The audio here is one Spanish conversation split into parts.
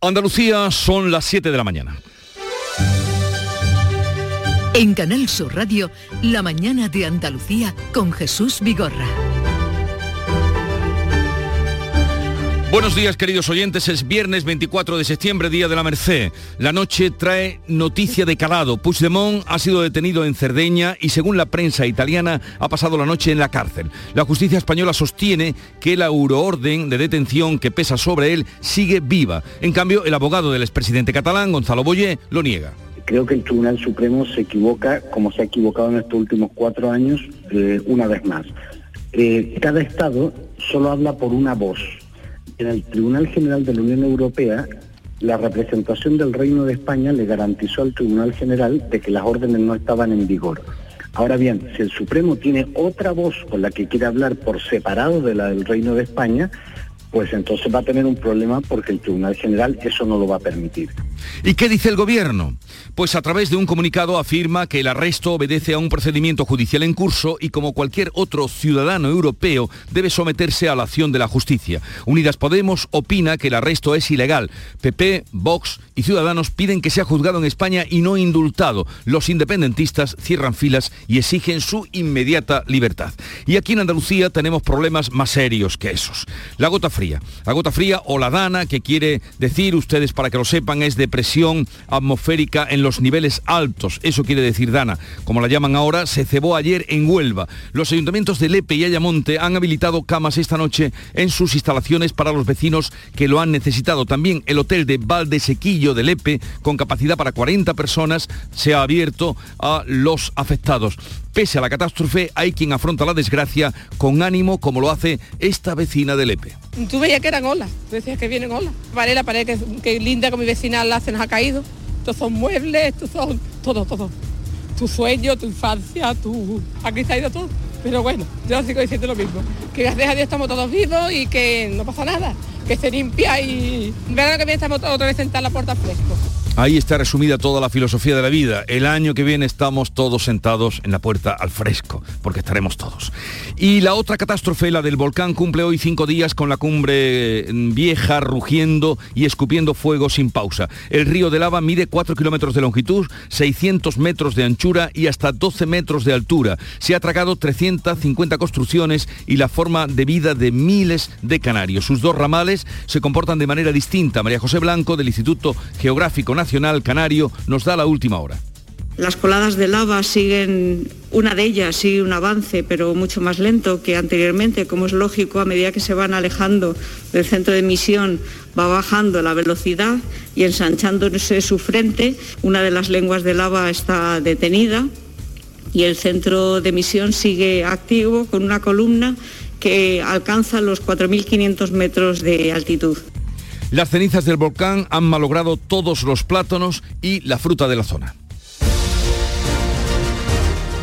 Andalucía son las 7 de la mañana. En Canal Sur Radio, La mañana de Andalucía con Jesús Vigorra. Buenos días queridos oyentes, es viernes 24 de septiembre, día de la Merced. La noche trae noticia de calado. Puigdemont ha sido detenido en Cerdeña y según la prensa italiana ha pasado la noche en la cárcel. La justicia española sostiene que la euroorden de detención que pesa sobre él sigue viva. En cambio, el abogado del expresidente catalán, Gonzalo Boyé, lo niega creo que el Tribunal Supremo se equivoca, como se ha equivocado en estos últimos cuatro años, eh, una vez más. Eh, cada Estado solo habla por una voz. En el Tribunal General de la Unión Europea, la representación del Reino de España le garantizó al Tribunal General de que las órdenes no estaban en vigor. Ahora bien, si el Supremo tiene otra voz con la que quiere hablar por separado de la del Reino de España, pues entonces va a tener un problema porque el Tribunal General eso no lo va a permitir. ¿Y qué dice el Gobierno? Pues a través de un comunicado afirma que el arresto obedece a un procedimiento judicial en curso y como cualquier otro ciudadano europeo debe someterse a la acción de la justicia. Unidas Podemos opina que el arresto es ilegal. PP, Vox y Ciudadanos piden que sea juzgado en España y no indultado. Los independentistas cierran filas y exigen su inmediata libertad. Y aquí en Andalucía tenemos problemas más serios que esos. La gota fría. La gota fría o la dana, que quiere decir, ustedes para que lo sepan, es de presión atmosférica en los niveles altos. Eso quiere decir Dana, como la llaman ahora, se cebó ayer en Huelva. Los ayuntamientos de Lepe y Ayamonte han habilitado camas esta noche en sus instalaciones para los vecinos que lo han necesitado. También el hotel de Valdesequillo de Lepe, con capacidad para 40 personas, se ha abierto a los afectados. Pese a la catástrofe, hay quien afronta la desgracia con ánimo, como lo hace esta vecina de Lepe. Tú veías que eran olas, tú decías que vienen olas. Vale, la pared que, linda con mi vecina la se nos ha caído. Estos son muebles, estos son todo, todo. Tu sueño, tu infancia, tu... Aquí se ha ido todo. Pero bueno, yo sigo diciendo lo mismo. Que gracias a Dios estamos todos vivos y que no pasa nada. Que se limpia y... Verano que viene estamos otra vez sentados a la puerta fresco. Ahí está resumida toda la filosofía de la vida. El año que viene estamos todos sentados en la puerta al fresco, porque estaremos todos. Y la otra catástrofe, la del volcán, cumple hoy cinco días con la cumbre mm, vieja rugiendo y escupiendo fuego sin pausa. El río de lava mide 4 kilómetros de longitud, 600 metros de anchura y hasta 12 metros de altura. Se ha tragado 350 construcciones y la forma de vida de miles de canarios. Sus dos ramales se comportan de manera distinta. María José Blanco, del Instituto Geográfico Nacional, Nacional Canario nos da la última hora. Las coladas de lava siguen, una de ellas sigue un avance, pero mucho más lento que anteriormente, como es lógico, a medida que se van alejando del centro de emisión, va bajando la velocidad y ensanchándose su frente. Una de las lenguas de lava está detenida y el centro de emisión sigue activo con una columna que alcanza los 4.500 metros de altitud. Las cenizas del volcán han malogrado todos los plátanos y la fruta de la zona.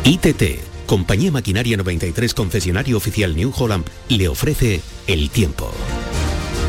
ITT, Compañía Maquinaria 93, concesionario oficial New Holland, le ofrece el tiempo.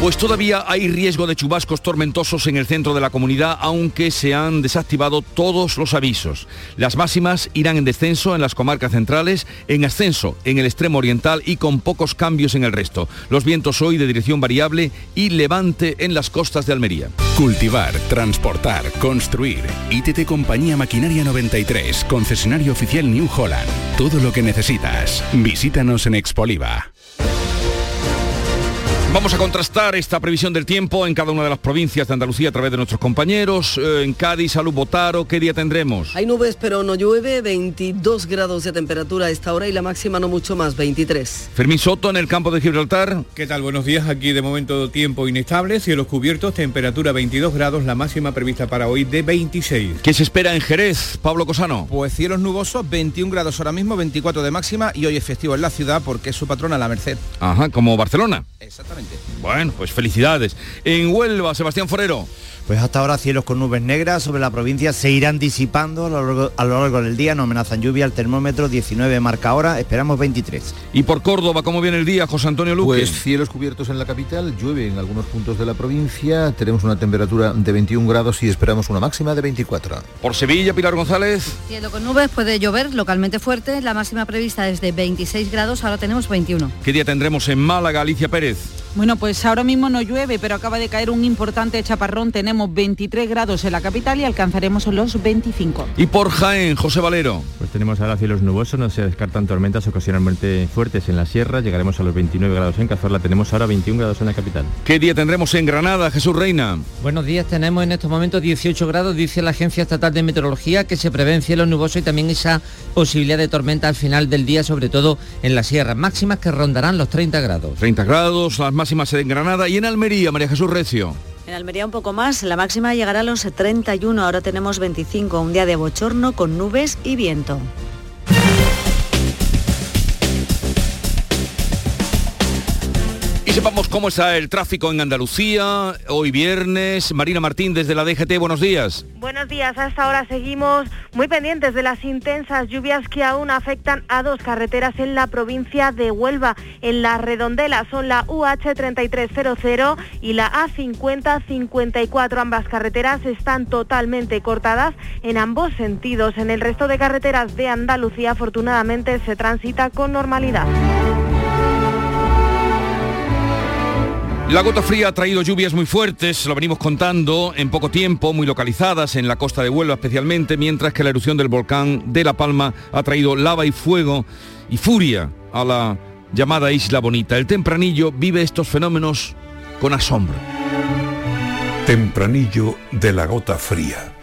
Pues todavía hay riesgo de chubascos tormentosos en el centro de la comunidad, aunque se han desactivado todos los avisos. Las máximas irán en descenso en las comarcas centrales, en ascenso en el extremo oriental y con pocos cambios en el resto. Los vientos hoy de dirección variable y levante en las costas de Almería. Cultivar, transportar, construir. ITT Compañía Maquinaria 93, concesionario oficial New Holland. Todo lo que necesitas. Visítanos en Expoliva. Vamos a contrastar esta previsión del tiempo en cada una de las provincias de Andalucía a través de nuestros compañeros. Eh, en Cádiz, Salud, Botaro, ¿qué día tendremos? Hay nubes pero no llueve, 22 grados de temperatura a esta hora y la máxima no mucho más, 23. Fermín Soto en el campo de Gibraltar. ¿Qué tal? Buenos días. Aquí de momento tiempo inestable, cielos cubiertos, temperatura 22 grados, la máxima prevista para hoy de 26. ¿Qué se espera en Jerez, Pablo Cosano? Pues cielos nubosos, 21 grados ahora mismo, 24 de máxima y hoy es festivo en la ciudad porque es su patrona la Merced. Ajá, como Barcelona. Exactamente. Bueno, pues felicidades. En Huelva, Sebastián Forero. Pues hasta ahora cielos con nubes negras sobre la provincia se irán disipando a lo, largo, del día, no amenazan lluvia, el termómetro 19 marca ahora, esperamos 23. Y por Córdoba, ¿cómo viene el día, José Antonio Luque? Pues cielos cubiertos en la capital, llueve en algunos puntos de la provincia, tenemos una temperatura de 21 grados y esperamos una máxima de 24. Por Sevilla, Pilar González. Cielo con nubes, puede llover localmente fuerte, la máxima prevista es de 26 grados, ahora tenemos 21. ¿Qué día tendremos en Málaga, Alicia Pérez? Bueno, pues ahora mismo no llueve, pero acaba de caer un importante chaparrón. Tenemos 23 grados en la capital y alcanzaremos los 25. Y por Jaén, José Valero. Pues tenemos ahora cielos nubosos, no se descartan tormentas ocasionalmente fuertes en la sierra. Llegaremos a los 29 grados en Cazorla, tenemos ahora 21 grados en la capital. ¿Qué día tendremos en Granada, Jesús Reina? Buenos días, tenemos en estos momentos 18 grados, dice la Agencia Estatal de Meteorología, que se prevén cielos nubosos y también esa posibilidad de tormenta al final del día, sobre todo en la sierra. Máximas que rondarán los 30 grados. 30 grados, las máximas en Granada y en Almería, María Jesús Recio. En Almería un poco más, la máxima llegará a los 31, ahora tenemos 25, un día de bochorno con nubes y viento. Y sepamos cómo está el tráfico en Andalucía, hoy viernes. Marina Martín desde la DGT, buenos días. Buenos días, hasta ahora seguimos muy pendientes de las intensas lluvias que aún afectan a dos carreteras en la provincia de Huelva. En la redondela son la UH 3300 y la A50 54. Ambas carreteras están totalmente cortadas en ambos sentidos. En el resto de carreteras de Andalucía afortunadamente se transita con normalidad. La gota fría ha traído lluvias muy fuertes, lo venimos contando, en poco tiempo, muy localizadas, en la costa de Huelva especialmente, mientras que la erupción del volcán de La Palma ha traído lava y fuego y furia a la llamada Isla Bonita. El tempranillo vive estos fenómenos con asombro. Tempranillo de la gota fría.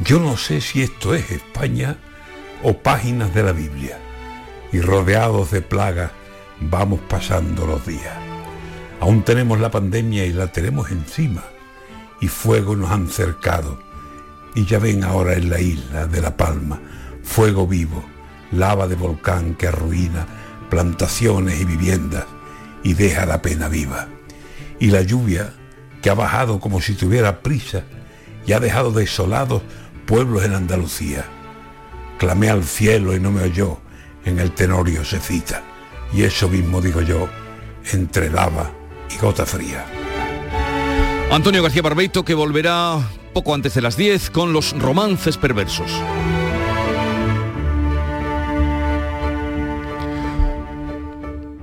Yo no sé si esto es España o páginas de la Biblia. Y rodeados de plagas vamos pasando los días. Aún tenemos la pandemia y la tenemos encima. Y fuego nos han cercado. Y ya ven ahora en la isla de La Palma, fuego vivo, lava de volcán que arruina plantaciones y viviendas y deja la pena viva. Y la lluvia, que ha bajado como si tuviera prisa y ha dejado desolados pueblos en Andalucía. Clamé al cielo y no me oyó, en el tenorio se cita. Y eso mismo digo yo, entre lava y gota fría. Antonio García Barbeito que volverá poco antes de las 10 con los romances perversos.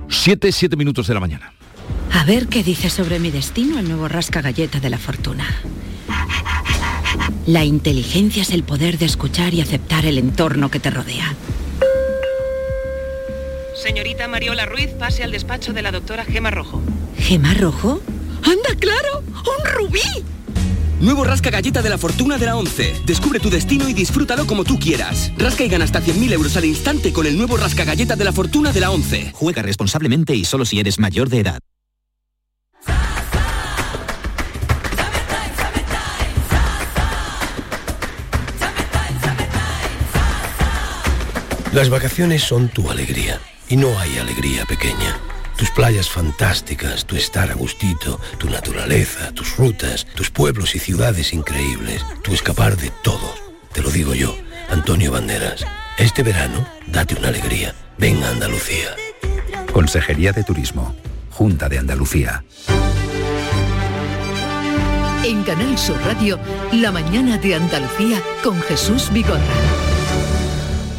Siete, siete minutos de la mañana. A ver qué dice sobre mi destino el nuevo rasca galleta de la fortuna. La inteligencia es el poder de escuchar y aceptar el entorno que te rodea. Señorita Mariola Ruiz, pase al despacho de la doctora Gema Rojo. ¿Gema Rojo? ¡Anda, claro! ¡Un rubí! Nuevo Rasca Galleta de la Fortuna de la 11. Descubre tu destino y disfrútalo como tú quieras. Rasca y gana hasta 100.000 euros al instante con el nuevo Rasca Galleta de la Fortuna de la 11. Juega responsablemente y solo si eres mayor de edad. Las vacaciones son tu alegría y no hay alegría pequeña. Tus playas fantásticas, tu estar a gustito, tu naturaleza, tus rutas, tus pueblos y ciudades increíbles, tu escapar de todo. Te lo digo yo, Antonio Banderas. Este verano, date una alegría. Ven a Andalucía. Consejería de Turismo. Junta de Andalucía. En Canal Sur Radio, La mañana de Andalucía con Jesús Vigorra.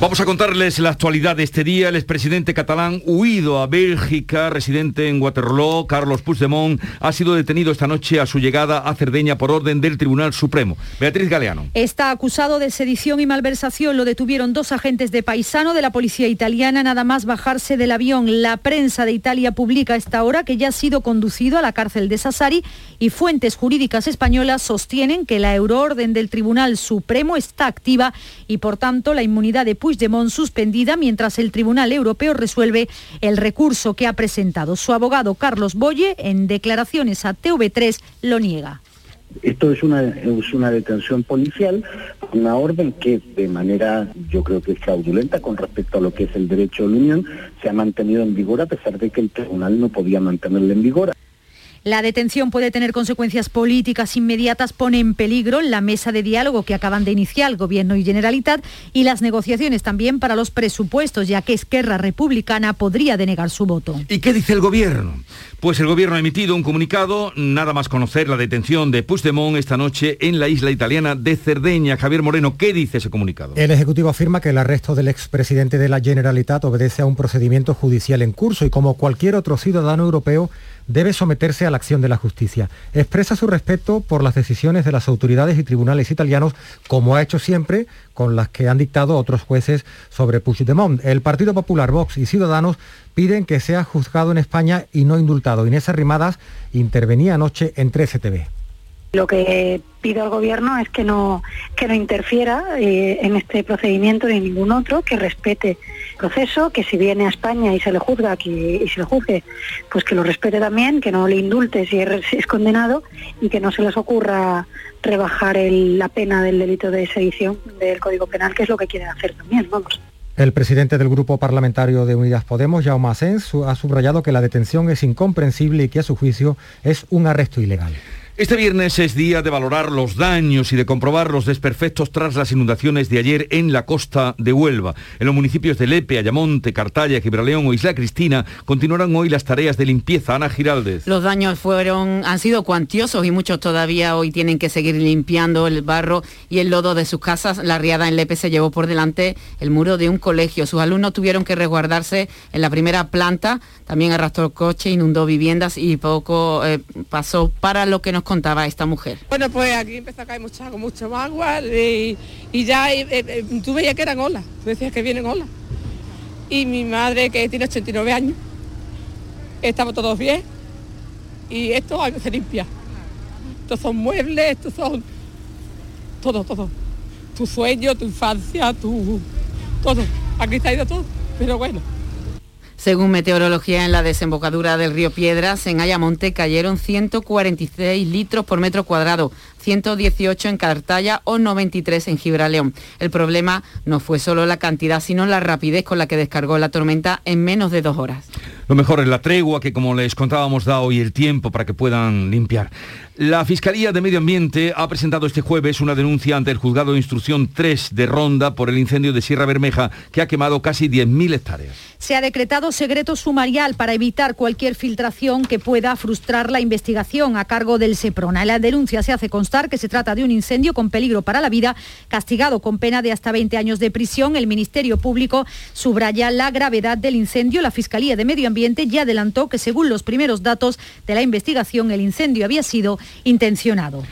Vamos a contarles la actualidad de este día. El expresidente catalán huido a Bélgica, residente en Waterloo, Carlos Puigdemont, ha sido detenido esta noche a su llegada a Cerdeña por orden del Tribunal Supremo. Beatriz Galeano. Está acusado de sedición y malversación. Lo detuvieron dos agentes de paisano de la policía italiana nada más bajarse del avión. La prensa de Italia publica a esta hora que ya ha sido conducido a la cárcel de Sassari y fuentes jurídicas españolas sostienen que la euroorden del Tribunal Supremo está activa y por tanto la inmunidad de Puigdemont suspendida mientras el Tribunal Europeo resuelve el recurso que ha presentado. Su abogado Carlos Boye, en declaraciones a TV3, lo niega. Esto es una, es una detención policial, una orden que de manera yo creo que fraudulenta con respecto a lo que es el derecho de la Unión, se ha mantenido en vigor a pesar de que el tribunal no podía mantenerla en vigor. La detención puede tener consecuencias políticas inmediatas, pone en peligro la mesa de diálogo que acaban de iniciar el Gobierno y Generalitat y las negociaciones también para los presupuestos, ya que Esquerra Republicana podría denegar su voto. ¿Y qué dice el Gobierno? Pues el Gobierno ha emitido un comunicado, nada más conocer la detención de Puigdemont esta noche en la isla italiana de Cerdeña. Javier Moreno, ¿qué dice ese comunicado? El Ejecutivo afirma que el arresto del expresidente de la Generalitat obedece a un procedimiento judicial en curso y como cualquier otro ciudadano europeo debe someterse a la acción de la justicia. Expresa su respeto por las decisiones de las autoridades y tribunales italianos, como ha hecho siempre con las que han dictado otros jueces sobre Puigdemont. El Partido Popular, Vox y Ciudadanos piden que sea juzgado en España y no indultado. Inés Arrimadas intervenía anoche en 13TV. Lo que pido al gobierno es que no que no interfiera eh, en este procedimiento ni en ningún otro, que respete el proceso, que si viene a España y se le juzga que, y se le juzgue, pues que lo respete también, que no le indulte si es, condenado y que no se les ocurra rebajar el- la pena del delito de sedición del Código Penal, que es lo que quieren hacer también, vamos. El presidente del Grupo Parlamentario de Unidas Podemos, Jaume Asens, ha subrayado que la detención es incomprensible y que a su juicio es un arresto ilegal. Este viernes es día de valorar los daños y de comprobar los desperfectos tras las inundaciones de ayer en la costa de Huelva. En los municipios de Lepe, Ayamonte, Cartaya, Gibraleón o Isla Cristina continuarán hoy las tareas de limpieza. Ana Giraldez. Los daños fueron, han sido cuantiosos y muchos todavía hoy tienen que seguir limpiando el barro y el lodo de sus casas. La riada en Lepe se llevó por delante el muro de un colegio. Sus alumnos tuvieron que resguardarse en la primera planta. También arrastró coche, inundó viviendas y poco eh, pasó para lo que nos contaba esta mujer. Bueno, pues aquí empezó a caer mucha, mucho agua y, y ya eh, eh, tú veías que eran olas, tú decías que vienen olas. Y mi madre, que tiene 89 años, estamos todos bien y esto se limpia. Estos son muebles, estos son todo, todo. Tu sueño, tu infancia, tu todo. Aquí está ido todo, pero bueno. Según meteorología en la desembocadura del río Piedras, en Ayamonte cayeron 146 litros por metro cuadrado, 118 en Cartaya o 93 en Gibraleón. El problema no fue solo la cantidad, sino la rapidez con la que descargó la tormenta en menos de dos horas. Lo mejor es la tregua que, como les contábamos, da hoy el tiempo para que puedan limpiar. La Fiscalía de Medio Ambiente ha presentado este jueves una denuncia ante el Juzgado de Instrucción 3 de Ronda por el incendio de Sierra Bermeja que ha quemado casi 10.000 hectáreas. Se ha decretado secreto sumarial para evitar cualquier filtración que pueda frustrar la investigación a cargo del SEPRONA. La denuncia se hace que se trata de un incendio con peligro para la vida, castigado con pena de hasta 20 años de prisión. El Ministerio Público subraya la gravedad del incendio. La Fiscalía de Medio Ambiente ya adelantó que según los primeros datos de la investigación el incendio había sido intencionado.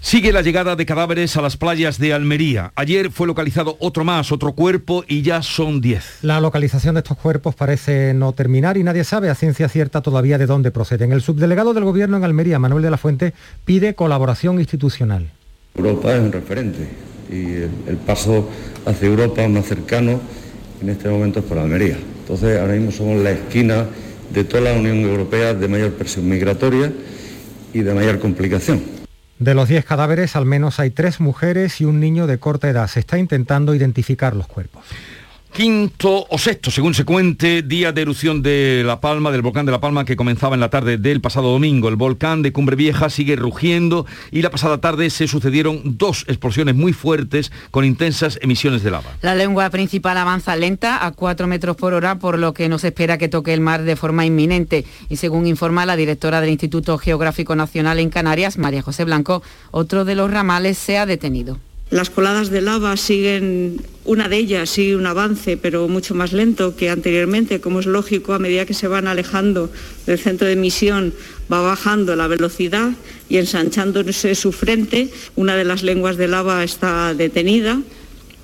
Sigue la llegada de cadáveres a las playas de Almería. Ayer fue localizado otro más, otro cuerpo y ya son 10. La localización de estos cuerpos parece no terminar y nadie sabe a ciencia cierta todavía de dónde proceden. El subdelegado del Gobierno en Almería, Manuel de la Fuente, pide colaboración institucional. Europa es un referente y el, el paso hacia Europa más cercano en este momento es por Almería. Entonces ahora mismo somos la esquina de toda la Unión Europea de mayor presión migratoria y de mayor complicación. De los 10 cadáveres, al menos hay tres mujeres y un niño de corta edad. Se está intentando identificar los cuerpos. Quinto o sexto, según se cuente, día de erupción de La Palma, del volcán de La Palma, que comenzaba en la tarde del pasado domingo. El volcán de Cumbre Vieja sigue rugiendo y la pasada tarde se sucedieron dos explosiones muy fuertes con intensas emisiones de lava. La lengua principal avanza lenta a 4 metros por hora, por lo que no se espera que toque el mar de forma inminente. Y según informa la directora del Instituto Geográfico Nacional en Canarias, María José Blanco, otro de los ramales se ha detenido. Las coladas de lava siguen, una de ellas sigue un avance, pero mucho más lento que anteriormente, como es lógico, a medida que se van alejando del centro de emisión, va bajando la velocidad y ensanchándose su frente. Una de las lenguas de lava está detenida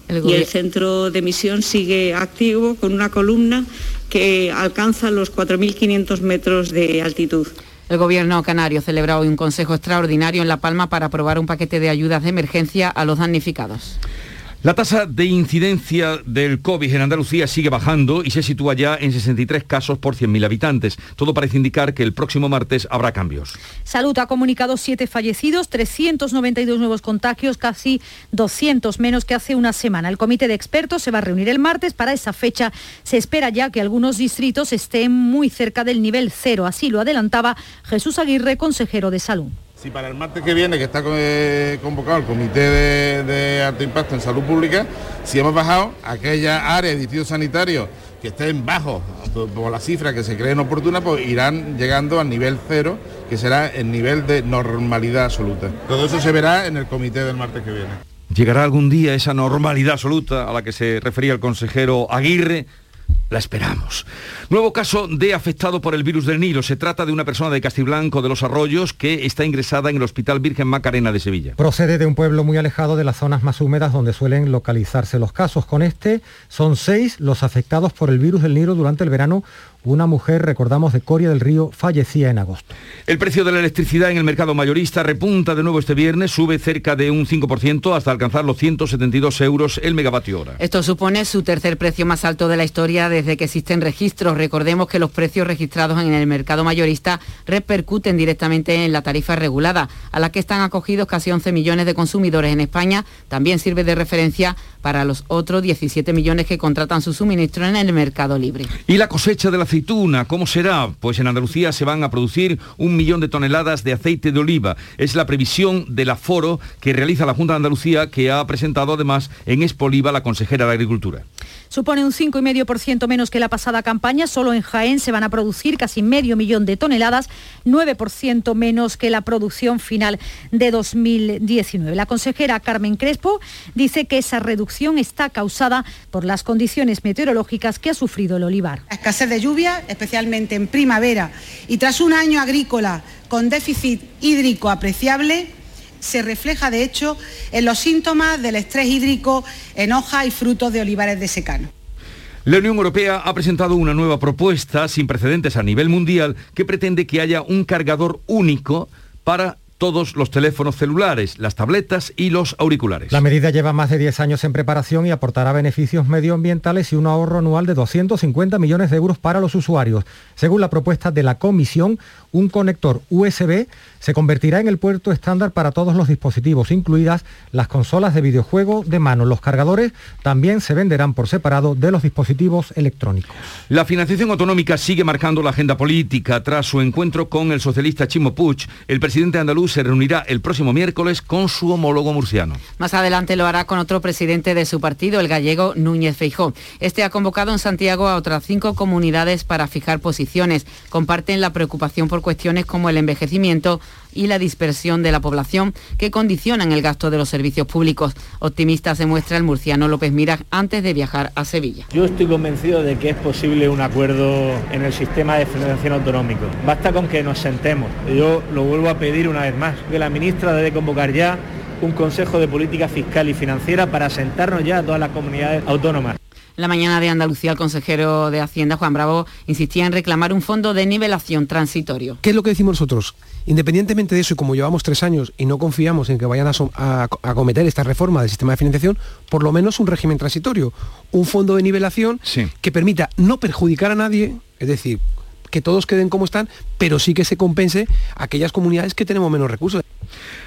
y el centro de emisión sigue activo con una columna que alcanza los 4.500 metros de altitud. El gobierno canario celebra hoy un consejo extraordinario en La Palma para aprobar un paquete de ayudas de emergencia a los damnificados. La tasa de incidencia del COVID en Andalucía sigue bajando y se sitúa ya en 63 casos por 100.000 habitantes. Todo parece indicar que el próximo martes habrá cambios. Salud ha comunicado siete fallecidos, 392 nuevos contagios, casi 200 menos que hace una semana. El comité de expertos se va a reunir el martes. Para esa fecha se espera ya que algunos distritos estén muy cerca del nivel cero. Así lo adelantaba Jesús Aguirre, consejero de salud. Si para el martes que viene, que está eh, convocado el Comité de, de, Alto Impacto en Salud Pública, si hemos bajado aquella área de distritos sanitarios que estén bajos por la cifra que se creen oportuna, pues irán llegando al nivel cero, que será el nivel de normalidad absoluta. Todo eso se verá en el comité del martes que viene. ¿Llegará algún día esa normalidad absoluta a la que se refería el consejero Aguirre? La esperamos. Nuevo caso de afectado por el virus del Nilo. Se trata de una persona de Castiblanco de los Arroyos que está ingresada en el Hospital Virgen Macarena de Sevilla. Procede de un pueblo muy alejado de las zonas más húmedas donde suelen localizarse los casos. Con este son seis los afectados por el virus del Nilo durante el verano una mujer, recordamos, de Coria del Río, fallecía en agosto. El precio de la electricidad en el mercado mayorista repunta de nuevo este viernes, sube cerca de un 5% hasta alcanzar los 172 euros el megavatio hora. Esto supone su tercer precio más alto de la historia desde que existen registros. Recordemos que los precios registrados en el mercado mayorista repercuten directamente en la tarifa regulada, a la que están acogidos casi 11 millones de consumidores en España. También sirve de referencia para los otros 17 millones que contratan su suministro en el mercado libre. Y la cosecha de la aceituna, ¿cómo será? Pues en Andalucía se van a producir un millón de toneladas de aceite de oliva. Es la previsión del aforo que realiza la Junta de Andalucía que ha presentado además en Expoliva la consejera de Agricultura. Supone un 5,5% menos que la pasada campaña. Solo en Jaén se van a producir casi medio millón de toneladas, 9% menos que la producción final de 2019. La consejera Carmen Crespo dice que esa reducción está causada por las condiciones meteorológicas que ha sufrido el olivar. La escasez de lluvia, especialmente en primavera, y tras un año agrícola con déficit hídrico apreciable, se refleja de hecho en los síntomas del estrés hídrico en hojas y frutos de olivares de secano. La Unión Europea ha presentado una nueva propuesta sin precedentes a nivel mundial que pretende que haya un cargador único para todos los teléfonos celulares, las tabletas y los auriculares. La medida lleva más de 10 años en preparación y aportará beneficios medioambientales y un ahorro anual de 250 millones de euros para los usuarios. Según la propuesta de la Comisión, un conector USB se convertirá en el puerto estándar para todos los dispositivos, incluidas las consolas de videojuego de mano. Los cargadores también se venderán por separado de los dispositivos electrónicos. La financiación autonómica sigue marcando la agenda política. Tras su encuentro con el socialista Chimo Puig, el presidente andaluz se reunirá el próximo miércoles con su homólogo murciano. Más adelante lo hará con otro presidente de su partido, el gallego Núñez Feijó. Este ha convocado en Santiago a otras cinco comunidades para fijar posiciones. Comparten la preocupación por cuestiones como el envejecimiento y la dispersión de la población que condicionan el gasto de los servicios públicos. Optimista se muestra el murciano López Mira antes de viajar a Sevilla. Yo estoy convencido de que es posible un acuerdo en el sistema de financiación autonómico. Basta con que nos sentemos. Yo lo vuelvo a pedir una vez más, que la ministra debe convocar ya un Consejo de Política Fiscal y Financiera para sentarnos ya a todas las comunidades autónomas la mañana de Andalucía, el consejero de Hacienda, Juan Bravo, insistía en reclamar un fondo de nivelación transitorio. ¿Qué es lo que decimos nosotros? Independientemente de eso, y como llevamos tres años y no confiamos en que vayan a, acometer esta reforma del sistema de financiación, por lo menos un régimen transitorio, un fondo de nivelación que permita no perjudicar a nadie, es decir, que todos queden como están, pero sí que se compense a aquellas comunidades que tenemos menos recursos.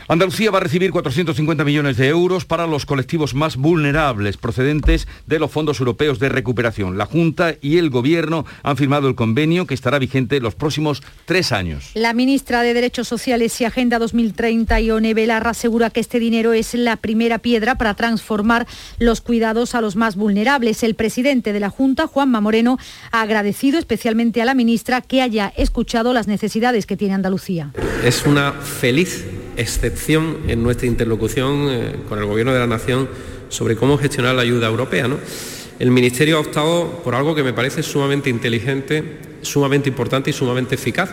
Andalucía va a recibir 450 millones de euros para los colectivos más vulnerables procedentes de los fondos europeos de recuperación. La Junta y el Gobierno han firmado el convenio que estará vigente los próximos tres años. La ministra de Derechos Sociales y Agenda 2030, Ione Belarra, asegura que este dinero es la primera piedra para transformar los cuidados a los más vulnerables. El presidente de la Junta, Juanma Moreno, ha agradecido especialmente a la ministra que haya escuchado las necesidades que tiene Andalucía. Es una feliz excepción en nuestra interlocución eh, con el Gobierno de la Nación sobre cómo gestionar la ayuda europea. El Ministerio ha optado por algo que me parece sumamente inteligente, sumamente importante y sumamente eficaz.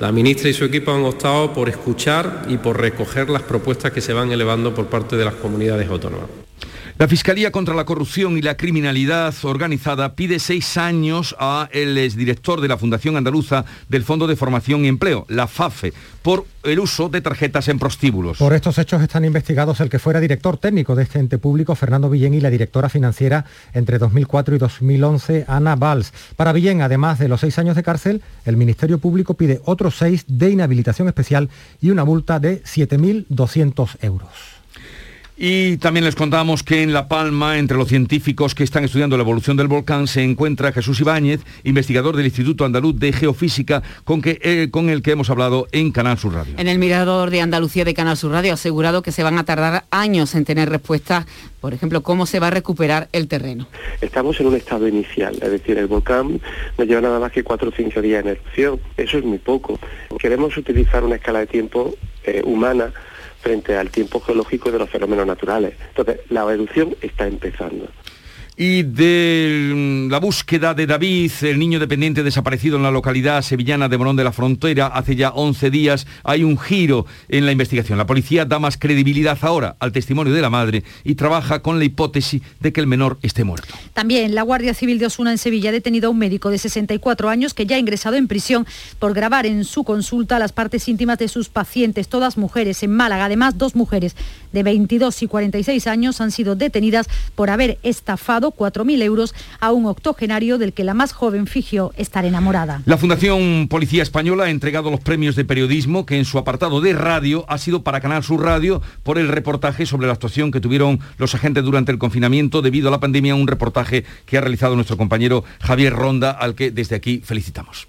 La ministra y su equipo han optado por escuchar y por recoger las propuestas que se van elevando por parte de las comunidades autónomas. La Fiscalía contra la Corrupción y la Criminalidad Organizada pide seis años a el exdirector de la Fundación Andaluza del Fondo de Formación y Empleo, la FAFE, por el uso de tarjetas en prostíbulos. Por estos hechos están investigados el que fuera director técnico de este ente público, Fernando Villén, y la directora financiera entre 2004 y 2011, Ana Valls. Para Villén, además de los seis años de cárcel, el Ministerio Público pide otros seis de inhabilitación especial y una multa de 7.200 euros. Y también les contamos que en La Palma, entre los científicos que están estudiando la evolución del volcán, se encuentra Jesús Ibáñez, investigador del Instituto Andaluz de Geofísica, con, que, eh, con el que hemos hablado en Canal Sur Radio. En el Mirador de Andalucía de Canal Sur Radio ha asegurado que se van a tardar años en tener respuestas, por ejemplo, cómo se va a recuperar el terreno. Estamos en un estado inicial, es decir, el volcán no lleva nada más que cuatro o cinco días en erupción. Eso es muy poco. Queremos utilizar una escala de tiempo eh, humana frente al tiempo geológico de los fenómenos naturales. Entonces, la erupción está empezando. Y de mm, la búsqueda de David, el niño dependiente desaparecido en la localidad sevillana de Morón de la Frontera hace ya 11 días, hay un giro en la investigación. La policía da más credibilidad ahora al testimonio de la madre y trabaja con la hipótesis de que el menor esté muerto. También la Guardia Civil de Osuna en Sevilla ha detenido a un médico de 64 años que ya ha ingresado en prisión por grabar en su consulta las partes íntimas de sus pacientes, todas mujeres. En Málaga, además, dos mujeres de 22 y 46 años han sido detenidas por haber estafado 4.000 euros a un octogenario del que la más joven fingió estar enamorada. La Fundación Policía Española ha entregado los premios de periodismo que en su apartado de radio ha sido para Canal Sur Radio por el reportaje sobre la actuación que tuvieron los agentes durante el confinamiento debido a la pandemia, un reportaje que ha realizado nuestro compañero Javier Ronda, al que desde aquí felicitamos.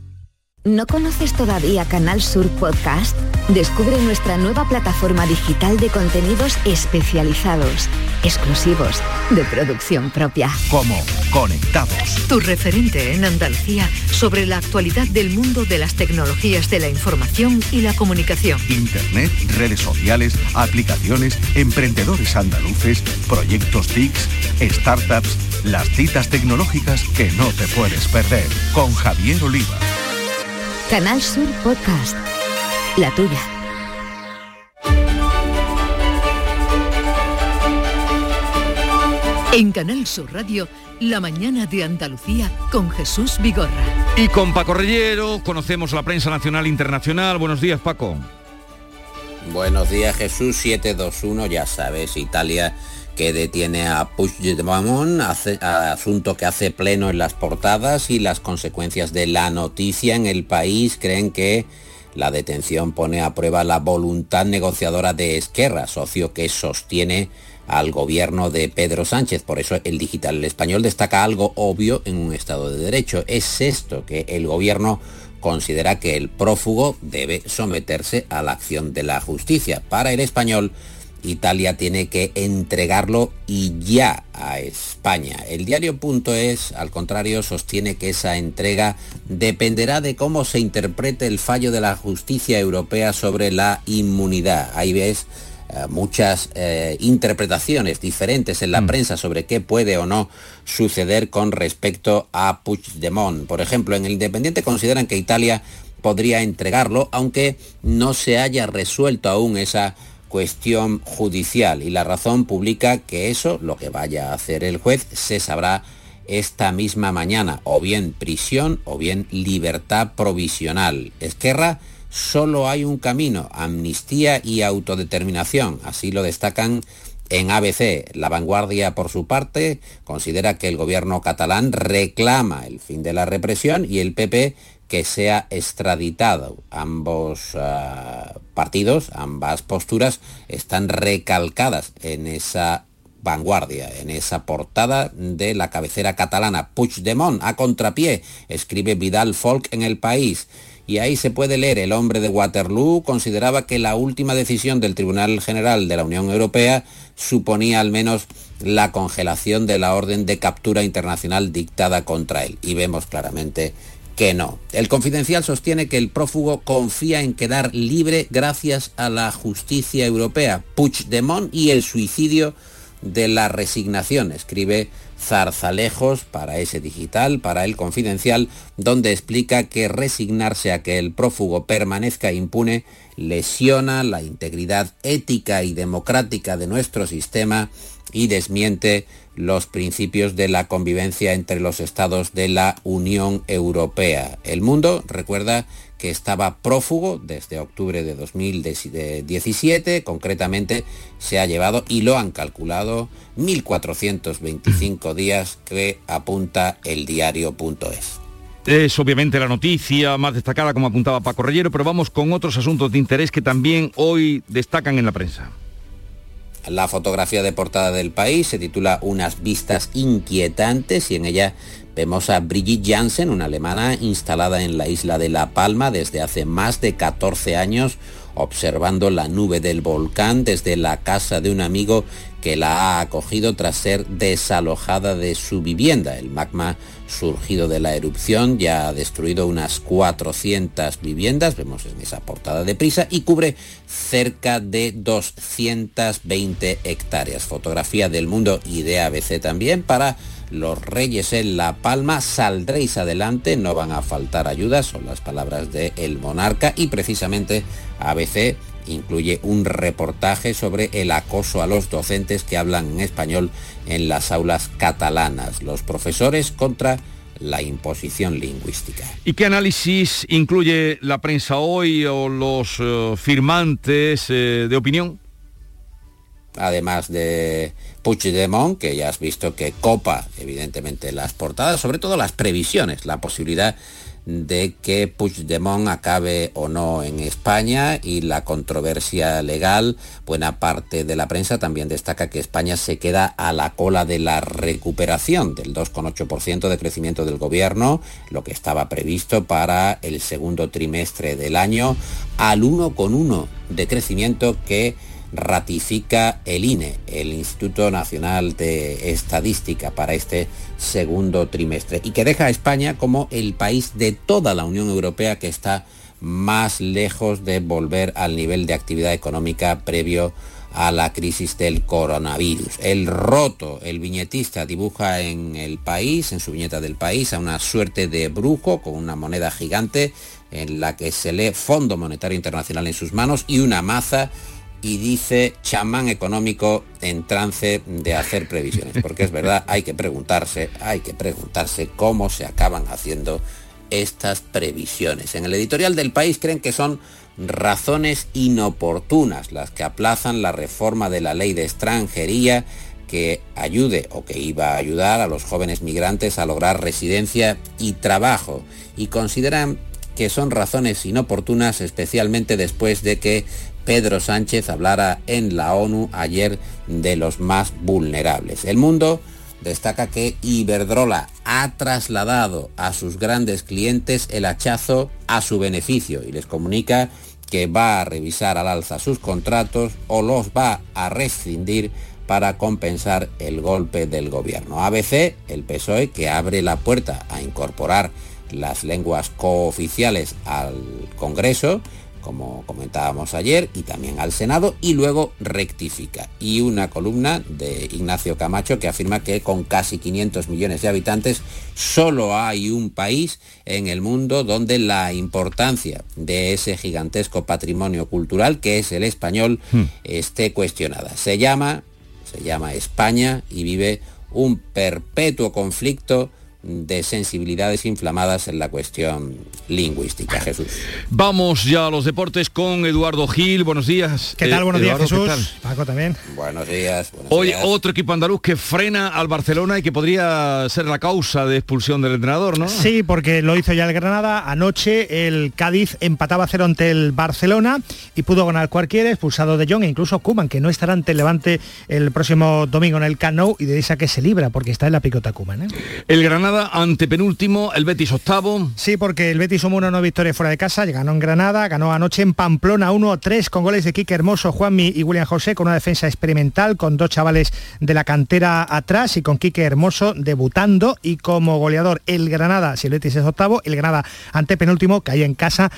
¿No conoces todavía Canal Sur Podcast? Descubre nuestra nueva plataforma digital de contenidos especializados, exclusivos, de producción propia. Como Conectados. Tu referente en Andalucía sobre la actualidad del mundo de las tecnologías de la información y la comunicación. Internet, redes sociales, aplicaciones, emprendedores andaluces, proyectos TICs, startups, las citas tecnológicas que no te puedes perder. Con Javier Oliva. Canal Sur Podcast. La tuya. En Canal Sur Radio, la mañana de Andalucía con Jesús Vigorra. Y con Paco Reyero conocemos la prensa nacional e internacional. Buenos días, Paco. Buenos días, Jesús 721, ya sabes, Italia que detiene a Puigdemont, hace, asunto que hace pleno en las portadas y las consecuencias de la noticia en el país creen que la detención pone a prueba la voluntad negociadora de Esquerra, socio que sostiene al gobierno de Pedro Sánchez. Por eso el digital español destaca algo obvio en un Estado de Derecho. Es esto que el gobierno considera que el prófugo debe someterse a la acción de la justicia. Para el español, Italia tiene que entregarlo y ya a España. El diario.es, al contrario, sostiene que esa entrega dependerá de cómo se interprete el fallo de la justicia europea sobre la inmunidad. Ahí ves eh, muchas eh, interpretaciones diferentes en la mm. prensa sobre qué puede o no suceder con respecto a Puigdemont. Por ejemplo, en el Independiente consideran que Italia podría entregarlo, aunque no se haya resuelto aún esa cuestión judicial y la razón publica que eso, lo que vaya a hacer el juez, se sabrá esta misma mañana, o bien prisión o bien libertad provisional. Esquerra, solo hay un camino, amnistía y autodeterminación, así lo destacan en ABC. La vanguardia, por su parte, considera que el gobierno catalán reclama el fin de la represión y el PP que sea extraditado. Ambos ah, partidos, ambas posturas están recalcadas en esa vanguardia, en esa portada de la cabecera catalana. Puigdemont a contrapié, escribe Vidal Folk en el país. Y ahí se puede leer, el hombre de Waterloo consideraba que la última decisión del Tribunal General de la Unión Europea suponía al menos la congelación de la orden de captura internacional dictada contra él. Y vemos claramente que no. El confidencial sostiene que el prófugo confía en quedar libre gracias a la justicia europea, Puigdemont y el suicidio de la resignación, escribe Zarzalejos para ese digital, para el confidencial, donde explica que resignarse a que el prófugo permanezca impune lesiona la integridad ética y democrática de nuestro sistema y desmiente los principios de la convivencia entre los estados de la Unión Europea. El mundo recuerda que estaba prófugo desde octubre de 2017, concretamente se ha llevado y lo han calculado 1.425 días que apunta el diario.es. Es obviamente la noticia más destacada, como apuntaba Paco Reyero, pero vamos con otros asuntos de interés que también hoy destacan en la prensa. La fotografía de portada del país se titula Unas vistas inquietantes y en ella vemos a Brigitte Janssen, una alemana instalada en la isla de La Palma desde hace más de 14 años, observando la nube del volcán desde la casa de un amigo que la ha acogido tras ser desalojada de su vivienda. El magma surgido de la erupción ya ha destruido unas 400 viviendas, vemos en esa portada de prisa, y cubre cerca de 220 hectáreas. Fotografía del mundo y de ABC también para los reyes en La Palma, saldréis adelante, no van a faltar ayudas, son las palabras del el monarca y precisamente ABC incluye un reportaje sobre el acoso a los docentes que hablan en español en las aulas catalanas, los profesores contra la imposición lingüística. ¿Y qué análisis incluye la prensa hoy o los eh, firmantes eh, de opinión? Además de Puigdemont, que ya has visto que copa evidentemente las portadas, sobre todo las previsiones, la posibilidad de que Puigdemont acabe o no en España y la controversia legal, buena parte de la prensa también destaca que España se queda a la cola de la recuperación del 2,8% de crecimiento del gobierno, lo que estaba previsto para el segundo trimestre del año, al 1,1% de crecimiento que ratifica el INE, el Instituto Nacional de Estadística, para este segundo trimestre y que deja a España como el país de toda la Unión Europea que está más lejos de volver al nivel de actividad económica previo a la crisis del coronavirus. El roto, el viñetista dibuja en el país, en su viñeta del país, a una suerte de brujo con una moneda gigante en la que se lee Fondo Monetario Internacional en sus manos y una maza y dice chamán económico en trance de hacer previsiones, porque es verdad, hay que preguntarse, hay que preguntarse cómo se acaban haciendo estas previsiones. En el editorial del país creen que son razones inoportunas las que aplazan la reforma de la ley de extranjería que ayude o que iba a ayudar a los jóvenes migrantes a lograr residencia y trabajo y consideran que son razones inoportunas especialmente después de que Pedro Sánchez hablara en la ONU ayer de los más vulnerables. El mundo destaca que Iberdrola ha trasladado a sus grandes clientes el hachazo a su beneficio y les comunica que va a revisar al alza sus contratos o los va a rescindir para compensar el golpe del gobierno. ABC, el PSOE, que abre la puerta a incorporar las lenguas cooficiales al Congreso, como comentábamos ayer, y también al Senado, y luego rectifica. Y una columna de Ignacio Camacho que afirma que con casi 500 millones de habitantes solo hay un país en el mundo donde la importancia de ese gigantesco patrimonio cultural, que es el español, hmm. esté cuestionada. Se llama, se llama España y vive un perpetuo conflicto de sensibilidades inflamadas en la cuestión lingüística, Jesús. Vamos ya a los deportes con Eduardo Gil. Buenos días. ¿Qué tal? Buenos días, Jesús. Paco también. Buenos días. Hoy otro equipo andaluz que frena al Barcelona y que podría ser la causa de expulsión del entrenador, ¿no? Sí, porque lo hizo ya el Granada. Anoche el Cádiz empataba cero ante el Barcelona y pudo ganar cualquiera, expulsado de Jong e incluso Kuman, que no estará ante el Levante el próximo domingo en el Cano y de esa que se libra porque está en la picota Kuman. ¿eh? El Granada ante penúltimo, el Betis octavo. Sí, porque el Betis sumó una nueva victoria fuera de casa, ganó en Granada, ganó anoche en Pamplona 1-3 con goles de Quique Hermoso, Juanmi y William José, con una defensa experimental, con dos chavales de la cantera atrás y con Quique Hermoso debutando y como goleador el Granada, si el Betis es octavo, el Granada ante penúltimo, caía en casa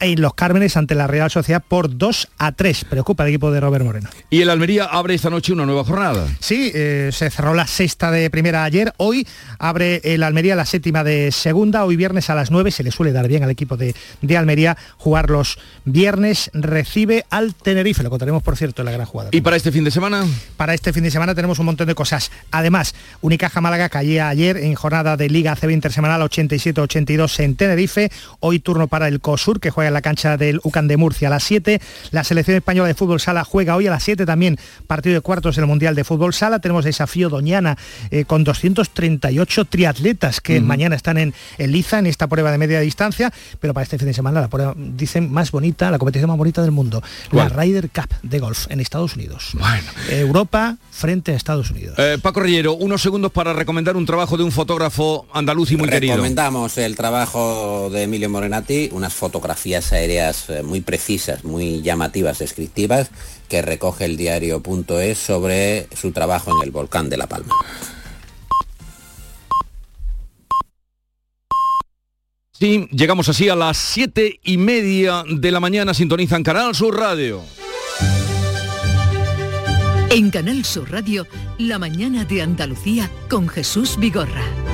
en los Cármenes ante la Real Sociedad por 2 a 3. Preocupa el equipo de Robert Moreno. Y el Almería abre esta noche una nueva jornada. Sí, eh, se cerró la sexta de primera ayer. Hoy abre el Almería la séptima de segunda. Hoy viernes a las 9 se le suele dar bien al equipo de, de Almería jugar los viernes. Recibe al Tenerife. Lo contaremos, por cierto, en la gran jugada. ¿Y para este fin de semana? Para este fin de semana tenemos un montón de cosas. Además, Unicaja Málaga caía ayer en jornada de Liga CB Intersemanal 87-82 en Tenerife. Hoy turno para el COSUR, que juega en la cancha del UCAN de Murcia a las 7. La selección española de fútbol sala juega hoy a las 7 también partido de cuartos del Mundial de Fútbol Sala. Tenemos desafío Doñana eh, con 238 triatletas que mañana están en, Liza en esta prueba de media distancia, pero para este fin de semana la prueba, dicen, más bonita, la competición más bonita del mundo, la Ryder Cup de golf en Estados Unidos. Bueno. Europa frente a Estados Unidos. Eh, Paco Rillero, unos segundos para recomendar un trabajo de un fotógrafo andaluz y muy querido. Recomendamos el trabajo de Emilio Morenati, unas fotografías aéreas eh, muy precisas, muy llamativas, descriptivas, que recoge el diario.es sobre su trabajo en el volcán de La Palma. Sí, llegamos así a las siete y media de la mañana, sintonizan Canal Sur Radio. En Canal Sur Radio, La mañana de Andalucía con Jesús Vigorra.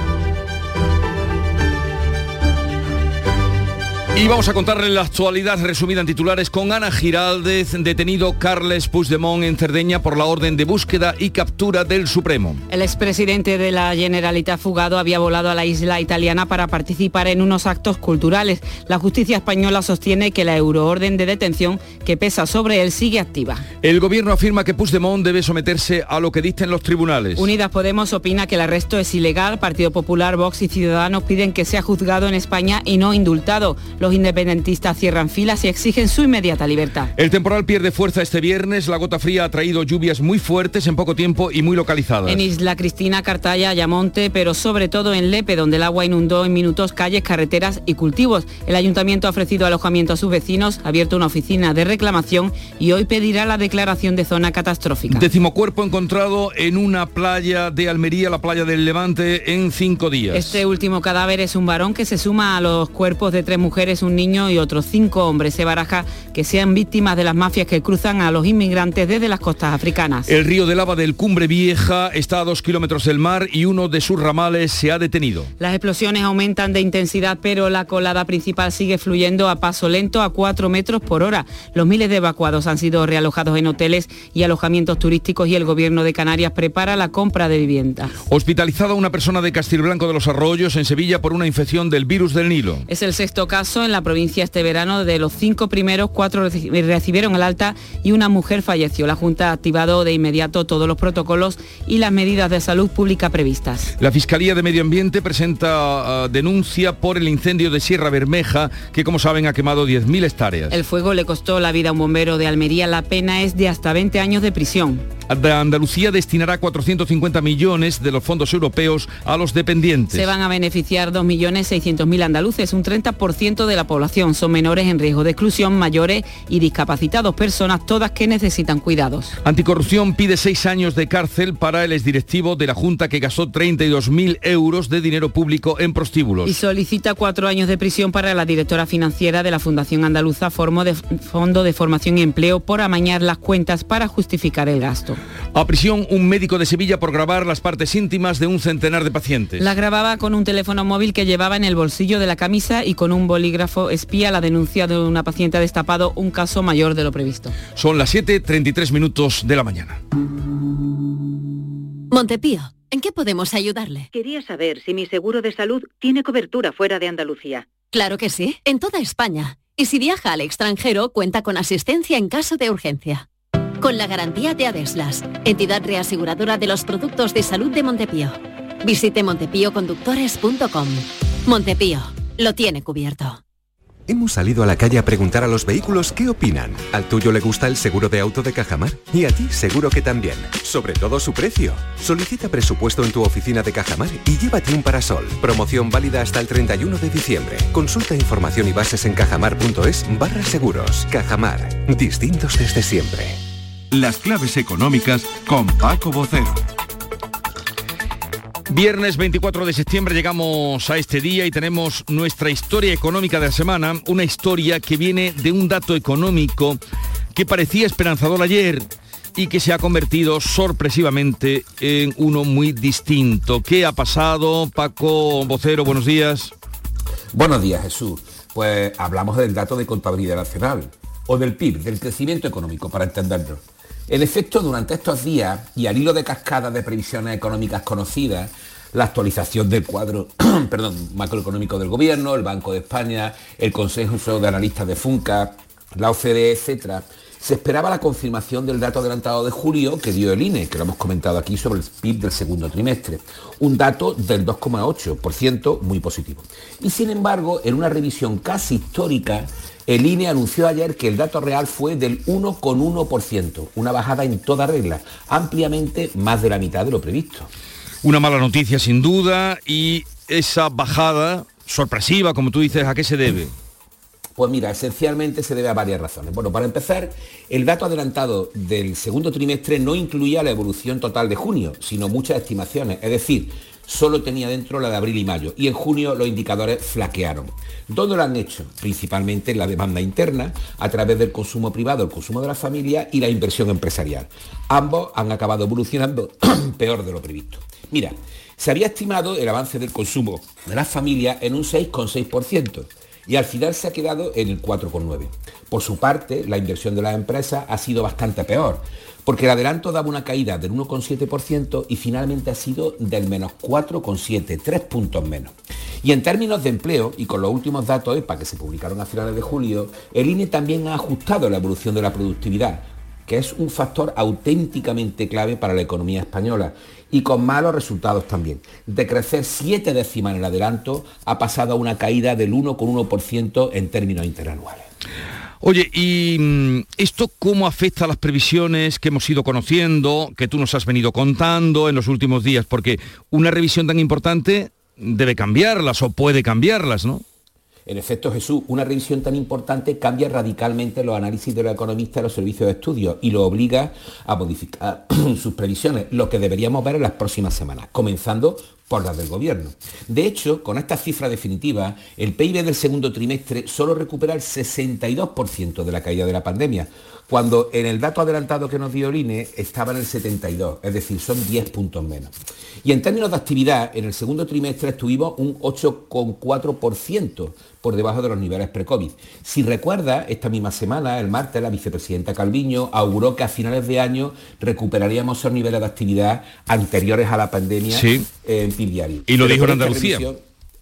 Y vamos a contarle la actualidad resumida en titulares con Ana Giraldez, detenido Carles Puigdemont en Cerdeña por la orden de búsqueda y captura del Supremo. El expresidente de la Generalitat fugado había volado a la isla italiana para participar en unos actos culturales. La justicia española sostiene que la euroorden de detención que pesa sobre él sigue activa. El gobierno afirma que Puigdemont debe someterse a lo que dicen los tribunales. Unidas Podemos opina que el arresto es ilegal. Partido Popular, Vox y Ciudadanos piden que sea juzgado en España y no indultado. Los independentistas cierran filas y exigen su inmediata libertad. El temporal pierde fuerza este viernes. La gota fría ha traído lluvias muy fuertes en poco tiempo y muy localizadas. En Isla Cristina, Cartaya, Ayamonte, pero sobre todo en Lepe, donde el agua inundó en minutos calles, carreteras y cultivos. El ayuntamiento ha ofrecido alojamiento a sus vecinos, ha abierto una oficina de reclamación y hoy pedirá la declaración de zona catastrófica. Décimo cuerpo encontrado en una playa de Almería, la playa del Levante, en cinco días. Este último cadáver es un varón que se suma a los cuerpos de tres mujeres un niño y otros cinco hombres. Se baraja que sean víctimas de las mafias que cruzan a los inmigrantes desde las costas africanas. El río de lava del Cumbre Vieja está a dos kilómetros del mar y uno de sus ramales se ha detenido. Las explosiones aumentan de intensidad, pero la colada principal sigue fluyendo a paso lento a cuatro metros por hora. Los miles de evacuados han sido realojados en hoteles y alojamientos turísticos y el gobierno de Canarias prepara la compra de viviendas. Hospitalizada una persona de Castilblanco de los Arroyos en Sevilla por una infección del virus del Nilo. Es el sexto caso en la provincia este verano. De los cinco primeros, cuatro recibieron el alta y una mujer falleció. La Junta ha activado de inmediato todos los protocolos y las medidas de salud pública previstas. La Fiscalía de Medio Ambiente presenta uh, denuncia por el incendio de Sierra Bermeja, que como saben ha quemado 10.000 hectáreas. El fuego le costó la vida a un bombero de Almería. La pena es de hasta 20 años de prisión. Andalucía destinará 450 millones de los fondos europeos a los dependientes. Se van a beneficiar 2.600.000 andaluces, un 30% de la población. Son menores en riesgo de exclusión, mayores y discapacitados, personas todas que necesitan cuidados. Anticorrupción pide seis años de cárcel para el exdirectivo de la Junta que gastó 32.000 euros de dinero público en prostíbulos. Y solicita cuatro años de prisión para la directora financiera de la Fundación Andaluza Formo de Fondo de Formación y Empleo por amañar las cuentas para justificar el gasto. A prisión un médico de Sevilla por grabar las partes íntimas de un centenar de pacientes. La grababa con un teléfono móvil que llevaba en el bolsillo de la camisa y con un bolígrafo espía la denuncia de una paciente ha destapado un caso mayor de lo previsto. Son las 7.33 minutos de la mañana. Montepío, ¿en qué podemos ayudarle? Quería saber si mi seguro de salud tiene cobertura fuera de Andalucía. Claro que sí, en toda España. Y si viaja al extranjero, cuenta con asistencia en caso de urgencia con la garantía de Adeslas, entidad reaseguradora de los productos de salud de Montepío. Visite montepíoconductores.com. Montepío, lo tiene cubierto. Hemos salido a la calle a preguntar a los vehículos qué opinan. ¿Al tuyo le gusta el seguro de auto de Cajamar? Y a ti seguro que también. Sobre todo su precio. Solicita presupuesto en tu oficina de Cajamar y llévate un parasol. Promoción válida hasta el 31 de diciembre. Consulta información y bases en cajamar.es barra seguros. Cajamar. Distintos desde siempre. Las claves económicas con Paco Bocero. Viernes 24 de septiembre llegamos a este día y tenemos nuestra historia económica de la semana, una historia que viene de un dato económico que parecía esperanzador ayer y que se ha convertido sorpresivamente en uno muy distinto. ¿Qué ha pasado? Paco Vocero, buenos días. Buenos días, Jesús. Pues hablamos del dato de contabilidad nacional o del PIB, del crecimiento económico, para entenderlo. El efecto durante estos días y al hilo de cascadas de previsiones económicas conocidas, la actualización del cuadro macroeconómico del gobierno, el Banco de España, el Consejo de Analistas de FUNCA, la OCDE, etcétera, se esperaba la confirmación del dato adelantado de julio que dio el INE, que lo hemos comentado aquí sobre el PIB del segundo trimestre, un dato del 2,8%, muy positivo. Y sin embargo, en una revisión casi histórica, el INE anunció ayer que el dato real fue del 1,1%, una bajada en toda regla, ampliamente más de la mitad de lo previsto. Una mala noticia sin duda y esa bajada sorpresiva, como tú dices, ¿a qué se debe? Pues mira, esencialmente se debe a varias razones. Bueno, para empezar, el dato adelantado del segundo trimestre no incluía la evolución total de junio, sino muchas estimaciones. Es decir, solo tenía dentro la de abril y mayo y en junio los indicadores flaquearon. ¿Dónde lo han hecho? Principalmente en la demanda interna, a través del consumo privado, el consumo de la familia y la inversión empresarial. Ambos han acabado evolucionando peor de lo previsto. Mira, se había estimado el avance del consumo de las familias en un 6,6% y al final se ha quedado en el 4,9%. Por su parte, la inversión de las empresas ha sido bastante peor, porque el adelanto daba una caída del 1,7% y finalmente ha sido del menos 4,7%, 3 puntos menos. Y en términos de empleo, y con los últimos datos EPA que se publicaron a finales de julio, el INE también ha ajustado la evolución de la productividad, que es un factor auténticamente clave para la economía española y con malos resultados también. De crecer 7 décimas en el adelanto, ha pasado a una caída del 1,1% en términos interanuales. Oye, ¿y mm, esto cómo afecta a las previsiones que hemos ido conociendo, que tú nos has venido contando en los últimos días? Porque una revisión tan importante debe cambiarlas o puede cambiarlas, ¿no? En efecto, Jesús, una revisión tan importante cambia radicalmente los análisis de los economistas de los servicios de estudio y lo obliga a modificar sus previsiones, lo que deberíamos ver en las próximas semanas, comenzando por las del gobierno. De hecho, con esta cifra definitiva, el PIB del segundo trimestre solo recupera el 62% de la caída de la pandemia, cuando en el dato adelantado que nos dio el INE estaba en el 72, es decir, son 10 puntos menos. Y en términos de actividad, en el segundo trimestre estuvimos un 8,4% por debajo de los niveles pre-COVID. Si recuerda, esta misma semana, el martes, la vicepresidenta Calviño auguró que a finales de año recuperaríamos esos niveles de actividad anteriores a la pandemia en PIB diario. Y lo dijo en Andalucía.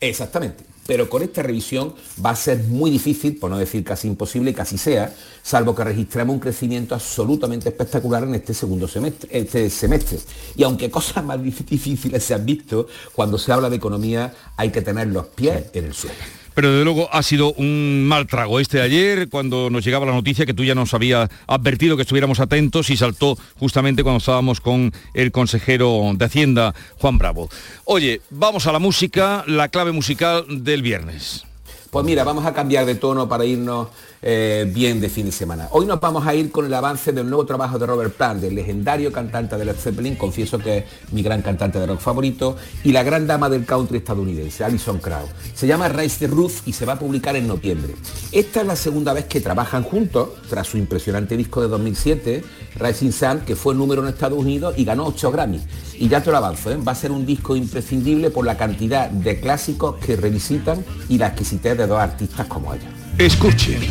Exactamente pero con esta revisión va a ser muy difícil, por no decir casi imposible, así sea, salvo que registremos un crecimiento absolutamente espectacular en este segundo semestre, este semestre. Y aunque cosas más difíciles se han visto, cuando se habla de economía hay que tener los pies en el suelo pero desde luego ha sido un mal trago este de ayer cuando nos llegaba la noticia que tú ya nos habías advertido que estuviéramos atentos y saltó justamente cuando estábamos con el consejero de Hacienda, Juan Bravo. Oye, vamos a la música, la clave musical del viernes. Pues mira, vamos a cambiar de tono para irnos eh, bien de fin de semana. Hoy nos vamos a ir con el avance del nuevo trabajo de Robert Plant, del legendario cantante de Led Zeppelin, confieso que es mi gran cantante de rock favorito, y la gran dama del country estadounidense, Alison Krauss. Se llama Rise the Roof y se va a publicar en noviembre. Esta es la segunda vez que trabajan juntos, tras su impresionante disco de 2007, Rising Sun, que fue número en Estados Unidos y ganó 8 Grammys. Y ya te lo avanzo, ¿eh? va a ser un disco imprescindible por la cantidad de clásicos que revisitan y la exquisitez de dos artistas como ella. Escuche.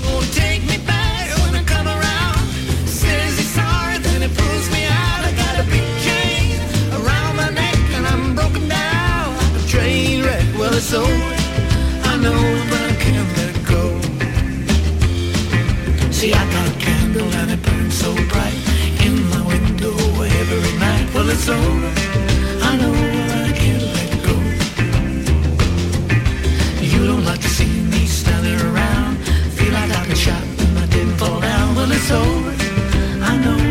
So I know but I can't let go See I got a candle and it burns so bright In my window every night Well it's over I know I know.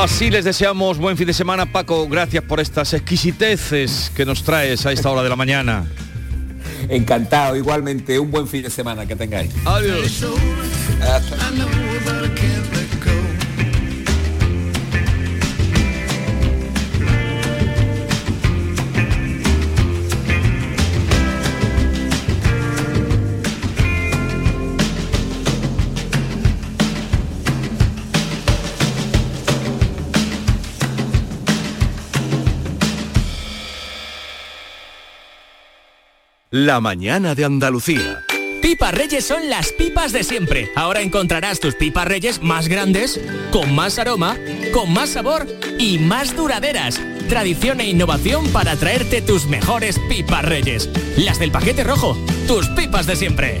Así les deseamos buen fin de semana, Paco. Gracias por estas exquisiteces que nos traes a esta hora de la mañana. Encantado, igualmente, un buen fin de semana que tengáis. Adiós. I La mañana de Andalucía. Pipas Reyes son las pipas de siempre. Ahora encontrarás tus pipas Reyes más grandes, con más aroma, con más sabor y más duraderas. Tradición e innovación para traerte tus mejores pipas Reyes. Las del paquete rojo, tus pipas de siempre.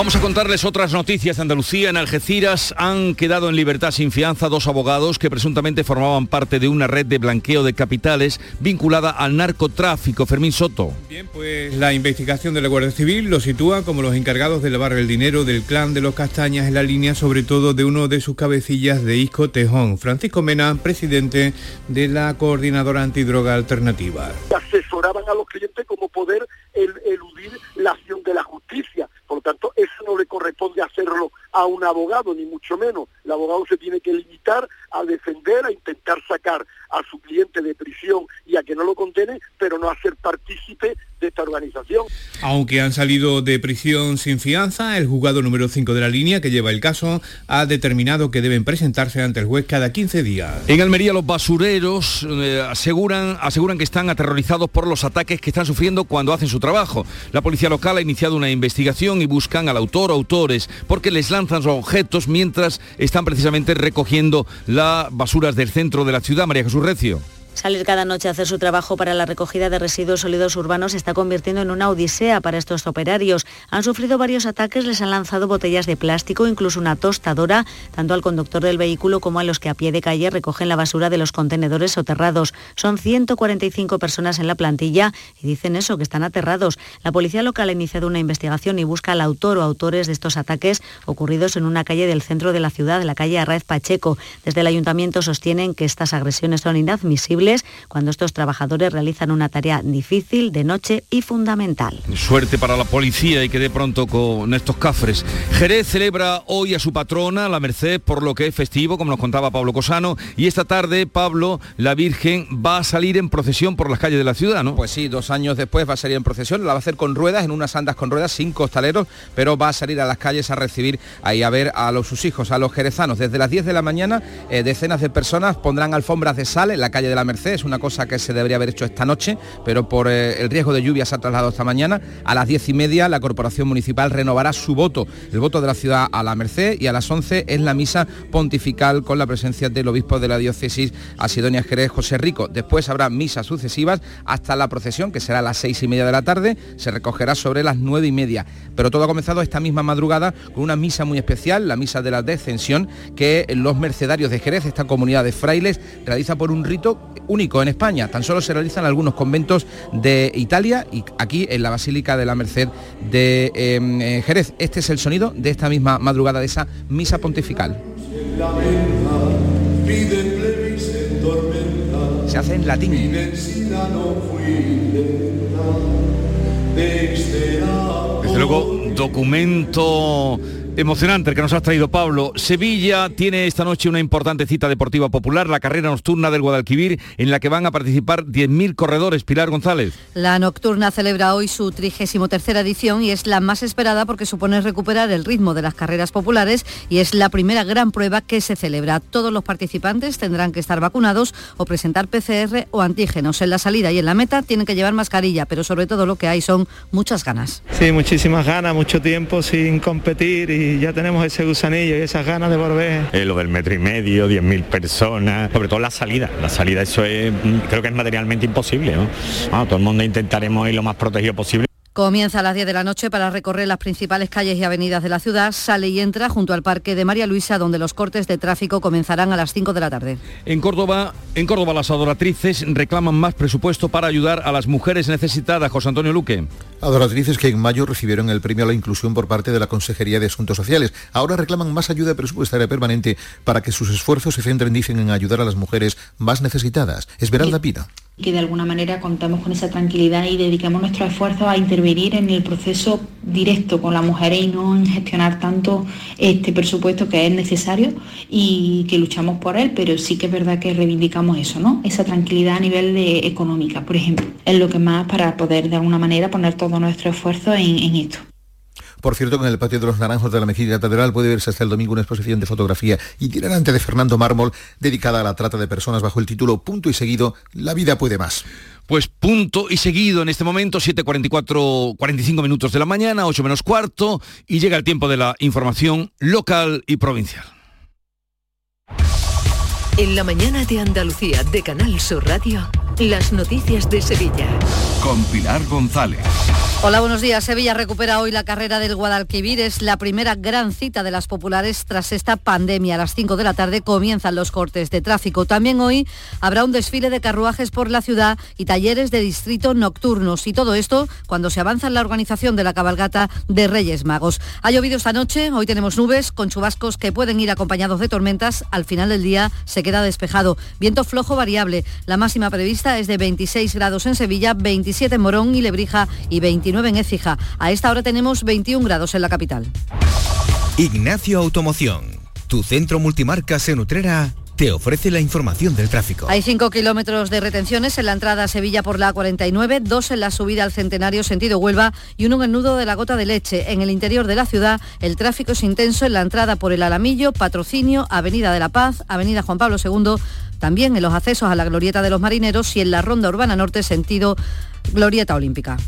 Vamos a contarles otras noticias de Andalucía. En Algeciras han quedado en libertad sin fianza dos abogados que presuntamente formaban parte de una red de blanqueo de capitales vinculada al narcotráfico. Fermín Soto. Bien, pues la investigación de la Guardia Civil los sitúa como los encargados de lavar el dinero del clan de los Castañas en la línea sobre todo de uno de sus cabecillas de Isco Tejón, Francisco Mena, presidente de la Coordinadora Antidroga Alternativa. asesoraban a los clientes cómo poder el- eludir la acción de la justicia. Por lo tanto, eso no le corresponde hacerlo a un abogado, ni mucho menos. El abogado se tiene que limitar a defender, a intentar sacar a su cliente de prisión y a que no lo condene, pero no a ser partícipe de esta organización. Aunque han salido de prisión sin fianza, el juzgado número 5 de la línea que lleva el caso ha determinado que deben presentarse ante el juez cada 15 días. En Almería los basureros eh, aseguran, aseguran que están aterrorizados por los ataques que están sufriendo cuando hacen su trabajo. La policía local ha iniciado una investigación y buscan al autor o autores porque les lanzan los objetos mientras están precisamente recogiendo las basuras del centro de la ciudad. María Jesús Recio. Salir cada noche a hacer su trabajo para la recogida de residuos sólidos urbanos está convirtiendo en una odisea para estos operarios. Han sufrido varios ataques, les han lanzado botellas de plástico, incluso una tostadora, tanto al conductor del vehículo como a los que a pie de calle recogen la basura de los contenedores soterrados. Son 145 personas en la plantilla y dicen eso, que están aterrados. La policía local ha iniciado una investigación y busca al autor o autores de estos ataques ocurridos en una calle del centro de la ciudad, la calle Arraez Pacheco. Desde el ayuntamiento sostienen que estas agresiones son inadmisibles cuando estos trabajadores realizan una tarea difícil, de noche y fundamental. Suerte para la policía y que de pronto con estos cafres. Jerez celebra hoy a su patrona, la Merced, por lo que es festivo, como nos contaba Pablo Cosano, y esta tarde, Pablo, la Virgen, va a salir en procesión por las calles de la ciudad, ¿no? Pues sí, dos años después va a salir en procesión, la va a hacer con ruedas, en unas andas con ruedas, sin costaleros, pero va a salir a las calles a recibir ahí a ver a los, sus hijos, a los jerezanos. Desde las 10 de la mañana, eh, decenas de personas pondrán alfombras de sal en la calle de la Merced, es una cosa que se debería haber hecho esta noche, pero por eh, el riesgo de lluvia se ha trasladado esta mañana. A las 10 y media la Corporación Municipal renovará su voto, el voto de la ciudad a la Merced, y a las 11 es la misa pontifical con la presencia del obispo de la diócesis Asidonia Jerez, José Rico. Después habrá misas sucesivas hasta la procesión, que será a las 6 y media de la tarde, se recogerá sobre las 9 y media. Pero todo ha comenzado esta misma madrugada con una misa muy especial, la misa de la descensión, que los mercedarios de Jerez, esta comunidad de frailes, realiza por un rito único en España. Tan solo se realizan algunos conventos de Italia y aquí en la Basílica de la Merced de eh, eh, Jerez. Este es el sonido de esta misma madrugada de esa misa pontifical. Se hace en latín. Desde luego, documento emocionante el que nos has traído Pablo. Sevilla tiene esta noche una importante cita deportiva popular, la carrera nocturna del Guadalquivir, en la que van a participar 10.000 corredores. Pilar González. La nocturna celebra hoy su 33 edición y es la más esperada porque supone recuperar el ritmo de las carreras populares y es la primera gran prueba que se celebra. Todos los participantes tendrán que estar vacunados o presentar PCR o antígenos. En la salida y en la meta tienen que llevar mascarilla, pero sobre todo lo que hay son muchas ganas. Sí, muchísimas ganas, mucho tiempo sin competir y ya tenemos ese gusanillo y esas ganas de volver. Eh, lo del metro y medio, 10.000 personas, sobre todo la salida. La salida eso es, mm, creo que es materialmente imposible. Ah, todo el mundo intentaremos ir lo más protegido posible. Comienza a las 10 de la noche para recorrer las principales calles y avenidas de la ciudad. Sale y entra junto al Parque de María Luisa, donde los cortes de tráfico comenzarán a las 5 de la tarde. En Córdoba, en Córdoba las adoratrices reclaman más presupuesto para ayudar a las mujeres necesitadas. José Antonio Luque. Adoratrices que en mayo recibieron el premio a la inclusión por parte de la Consejería de Asuntos Sociales. Ahora reclaman más ayuda presupuestaria permanente para que sus esfuerzos se centren, dicen, en ayudar a las mujeres más necesitadas. Esmeralda Pina. Que de alguna manera contamos con esa tranquilidad y dediquemos nuestros esfuerzos a intervenir en el proceso directo con las mujeres y no en gestionar tanto este presupuesto que es necesario y que luchamos por él, pero sí que es verdad que reivindicamos eso, ¿no? Esa tranquilidad a nivel de económica, por ejemplo, es lo que más para poder de alguna manera poner todo nuestro esfuerzo en, en esto. Por cierto, que en el patio de los Naranjos de la Mezquita Catedral puede verse hasta el domingo una exposición de fotografía itinerante de Fernando Mármol dedicada a la trata de personas bajo el título Punto y seguido, La vida puede más. Pues punto y seguido en este momento, 7.44, 45 minutos de la mañana, 8 menos cuarto, y llega el tiempo de la información local y provincial. En la mañana de Andalucía de Canal Sur Radio, las noticias de Sevilla. Con Pilar González. Hola, buenos días. Sevilla recupera hoy la carrera del Guadalquivir. Es la primera gran cita de las populares tras esta pandemia. A las 5 de la tarde comienzan los cortes de tráfico. También hoy habrá un desfile de carruajes por la ciudad y talleres de distrito nocturnos. Y todo esto cuando se avanza en la organización de la cabalgata de Reyes Magos. Ha llovido esta noche, hoy tenemos nubes con chubascos que pueden ir acompañados de tormentas. Al final del día se queda despejado. Viento flojo variable. La máxima prevista es de 26 grados en Sevilla, 27 en Morón y Lebrija y 29 en Écija. A esta hora tenemos 21 grados en la capital. Ignacio Automoción, tu centro multimarcas en Utrera, te ofrece la información del tráfico. Hay 5 kilómetros de retenciones en la entrada a Sevilla por la A49, dos en la subida al Centenario sentido Huelva y uno en el nudo de la Gota de Leche. En el interior de la ciudad el tráfico es intenso en la entrada por el Alamillo, Patrocinio, Avenida de la Paz, Avenida Juan Pablo II, también en los accesos a la Glorieta de los Marineros y en la Ronda Urbana Norte sentido Glorieta Olímpica.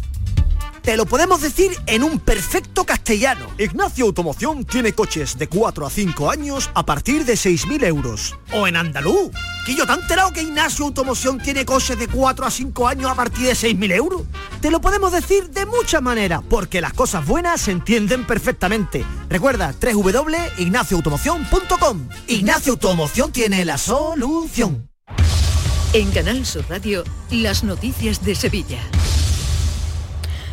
Te lo podemos decir en un perfecto castellano. Ignacio Automoción tiene coches de 4 a 5 años a partir de 6.000 euros. O en andaluz. Que yo te he enterado que Ignacio Automoción tiene coches de 4 a 5 años a partir de 6.000 euros. Te lo podemos decir de muchas maneras, porque las cosas buenas se entienden perfectamente. Recuerda, www.ignacioautomoción.com. Ignacio Automoción tiene la solución. En Canal Sur Radio, las noticias de Sevilla.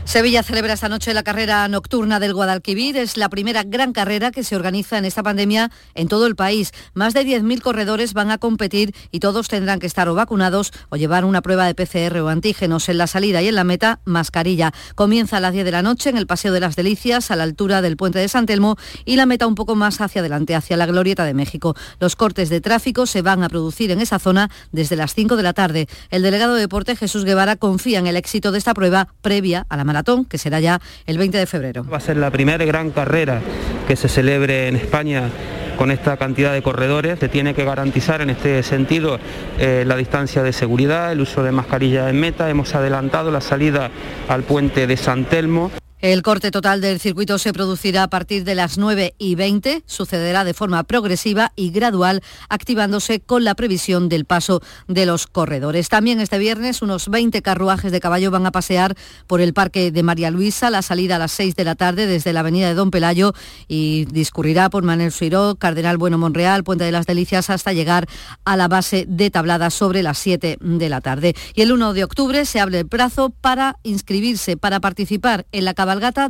Sevilla celebra esta noche la carrera nocturna del Guadalquivir. Es la primera gran carrera que se organiza en esta pandemia en todo el país. Más de 10.000 corredores van a competir y todos tendrán que estar o vacunados o llevar una prueba de PCR o antígenos. En la salida y en la meta, mascarilla. Comienza a las 10 de la noche en el Paseo de las Delicias, a la altura del puente de San Telmo, y la meta un poco más hacia adelante, hacia la Glorieta de México. Los cortes de tráfico se van a producir en esa zona desde las 5 de la tarde. El delegado de deporte, Jesús Guevara, confía en el éxito de esta prueba previa a la maratón que será ya el 20 de febrero. Va a ser la primera gran carrera que se celebre en España con esta cantidad de corredores. Se tiene que garantizar en este sentido eh, la distancia de seguridad, el uso de mascarilla en meta. Hemos adelantado la salida al puente de San Telmo. El corte total del circuito se producirá a partir de las 9 y 20. Sucederá de forma progresiva y gradual, activándose con la previsión del paso de los corredores. También este viernes unos 20 carruajes de caballo van a pasear por el Parque de María Luisa, la salida a las 6 de la tarde desde la Avenida de Don Pelayo y discurrirá por Manuel Suiró, Cardenal Bueno Monreal, Puente de las Delicias, hasta llegar a la base de Tablada sobre las 7 de la tarde. Y el 1 de octubre se abre el plazo para inscribirse, para participar en la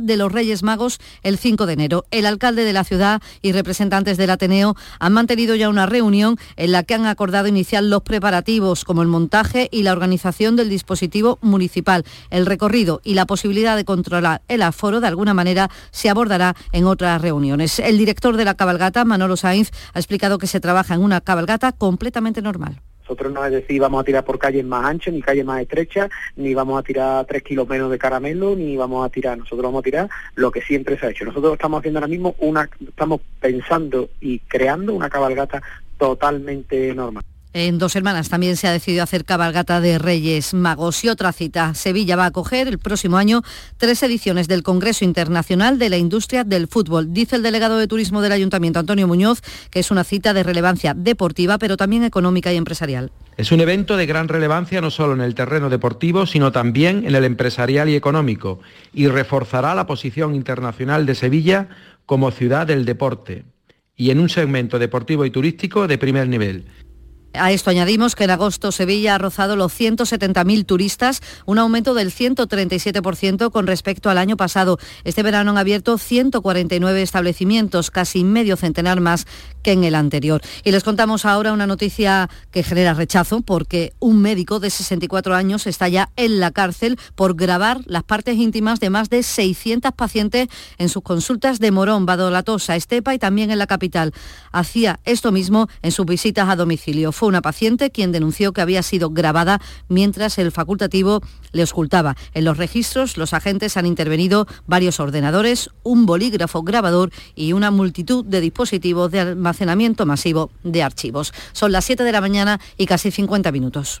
de los Reyes Magos el 5 de enero. El alcalde de la ciudad y representantes del Ateneo han mantenido ya una reunión en la que han acordado iniciar los preparativos como el montaje y la organización del dispositivo municipal. El recorrido y la posibilidad de controlar el aforo de alguna manera se abordará en otras reuniones. El director de la cabalgata, Manolo Sainz, ha explicado que se trabaja en una cabalgata completamente normal. Nosotros no es decir vamos a tirar por calles más anchas, ni calles más estrechas, ni vamos a tirar tres kilos menos de caramelo, ni vamos a tirar, nosotros vamos a tirar lo que siempre se ha hecho. Nosotros estamos haciendo ahora mismo una, estamos pensando y creando una cabalgata totalmente normal. En dos semanas también se ha decidido hacer cabalgata de Reyes Magos y otra cita. Sevilla va a acoger el próximo año tres ediciones del Congreso Internacional de la Industria del Fútbol. Dice el delegado de Turismo del Ayuntamiento, Antonio Muñoz, que es una cita de relevancia deportiva, pero también económica y empresarial. Es un evento de gran relevancia no solo en el terreno deportivo, sino también en el empresarial y económico, y reforzará la posición internacional de Sevilla como ciudad del deporte y en un segmento deportivo y turístico de primer nivel. A esto añadimos que en agosto Sevilla ha rozado los 170.000 turistas, un aumento del 137% con respecto al año pasado. Este verano han abierto 149 establecimientos, casi medio centenar más que en el anterior. Y les contamos ahora una noticia que genera rechazo porque un médico de 64 años está ya en la cárcel por grabar las partes íntimas de más de 600 pacientes en sus consultas de Morón, Badolatosa, Estepa y también en la capital. Hacía esto mismo en sus visitas a domicilio fue una paciente quien denunció que había sido grabada mientras el facultativo le ocultaba. En los registros los agentes han intervenido varios ordenadores, un bolígrafo grabador y una multitud de dispositivos de almacenamiento masivo de archivos. Son las 7 de la mañana y casi 50 minutos.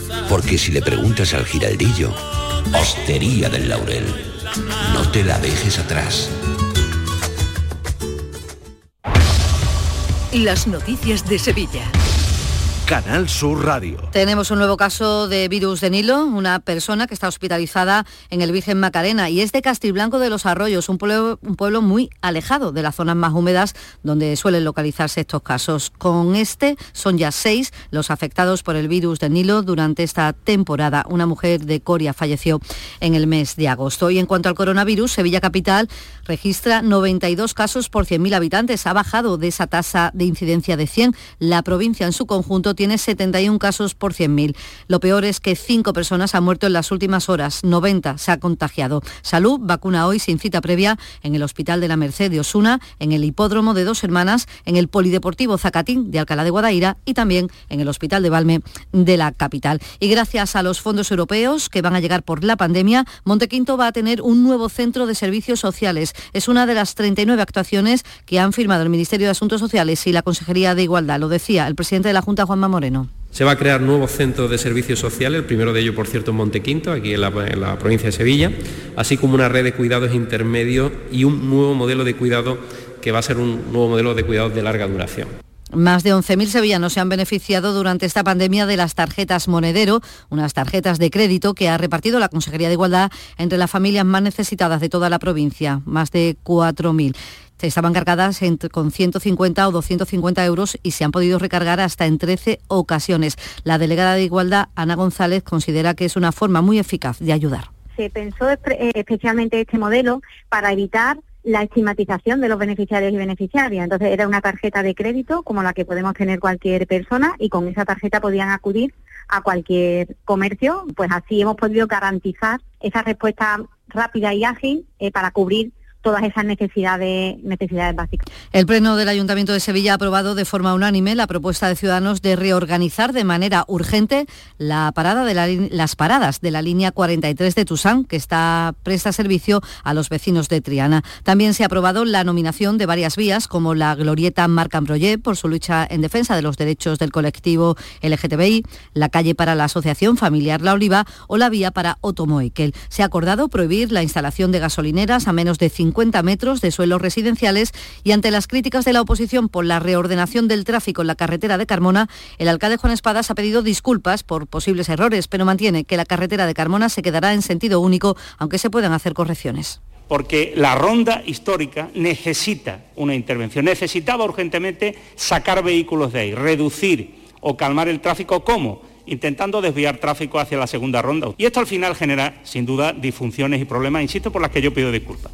Porque si le preguntas al giraldillo, Hostería del Laurel, no te la dejes atrás. Las noticias de Sevilla. Canal Sur Radio. Tenemos un nuevo caso de virus de Nilo, una persona que está hospitalizada en el Virgen Macarena y es de Castilblanco de los Arroyos, un pueblo, un pueblo muy alejado de las zonas más húmedas donde suelen localizarse estos casos. Con este son ya seis los afectados por el virus de Nilo durante esta temporada. Una mujer de Coria falleció en el mes de agosto. Y en cuanto al coronavirus, Sevilla Capital registra 92 casos por 100.000 habitantes. Ha bajado de esa tasa de incidencia de 100. La provincia en su conjunto tiene 71 casos por 100.000. Lo peor es que cinco personas han muerto en las últimas horas, 90 se ha contagiado. Salud vacuna hoy sin cita previa en el Hospital de la Merced de Osuna, en el Hipódromo de Dos Hermanas, en el Polideportivo Zacatín de Alcalá de Guadaira y también en el Hospital de Valme de la capital. Y gracias a los fondos europeos que van a llegar por la pandemia, Montequinto va a tener un nuevo centro de servicios sociales. Es una de las 39 actuaciones que han firmado el Ministerio de Asuntos Sociales y la Consejería de Igualdad. Lo decía el presidente de la Junta, Juanma Moreno. Se va a crear nuevos centros de servicios sociales, el primero de ellos, por cierto, en Montequinto, aquí en la, en la, provincia de Sevilla, así como una red de cuidados intermedios y un nuevo modelo de cuidado que va a ser un nuevo modelo de cuidados de larga duración. Más de 11.000 sevillanos se han beneficiado durante esta pandemia de las tarjetas Monedero, unas tarjetas de crédito que ha repartido la Consejería de Igualdad entre las familias más necesitadas de toda la provincia, más de 4.000 estaban cargadas entre, con 150 o 250 euros y se han podido recargar hasta en 13 ocasiones. La delegada de Igualdad, Ana González, considera que es una forma muy eficaz de ayudar. Se pensó especialmente este modelo para evitar la estigmatización de los beneficiarios y beneficiarias. Entonces era una tarjeta de crédito como la que podemos tener cualquier persona y con esa tarjeta podían acudir a cualquier comercio. Pues así hemos podido garantizar esa respuesta rápida y ágil eh, para cubrir todas esas necesidades, necesidades básicas. El Pleno del Ayuntamiento de Sevilla ha aprobado de forma unánime la propuesta de Ciudadanos de reorganizar de manera urgente la parada de la, las paradas de la línea 43 de Tusán, que está presta servicio a los vecinos de Triana. También se ha aprobado la nominación de varias vías, como la glorieta Marc Ambroyé, por su lucha en defensa de los derechos del colectivo LGTBI, la calle para la Asociación Familiar La Oliva o la vía para Otomoekel. Se ha acordado prohibir la instalación de gasolineras a menos de 50 50 metros de suelos residenciales y ante las críticas de la oposición por la reordenación del tráfico en la carretera de Carmona, el alcalde Juan Espadas ha pedido disculpas por posibles errores, pero mantiene que la carretera de Carmona se quedará en sentido único, aunque se puedan hacer correcciones porque la ronda histórica necesita una intervención, necesitaba urgentemente sacar vehículos de ahí, reducir o calmar el tráfico. ¿Cómo? intentando desviar tráfico hacia la segunda ronda. Y esto al final genera, sin duda, disfunciones y problemas, insisto, por las que yo pido disculpas.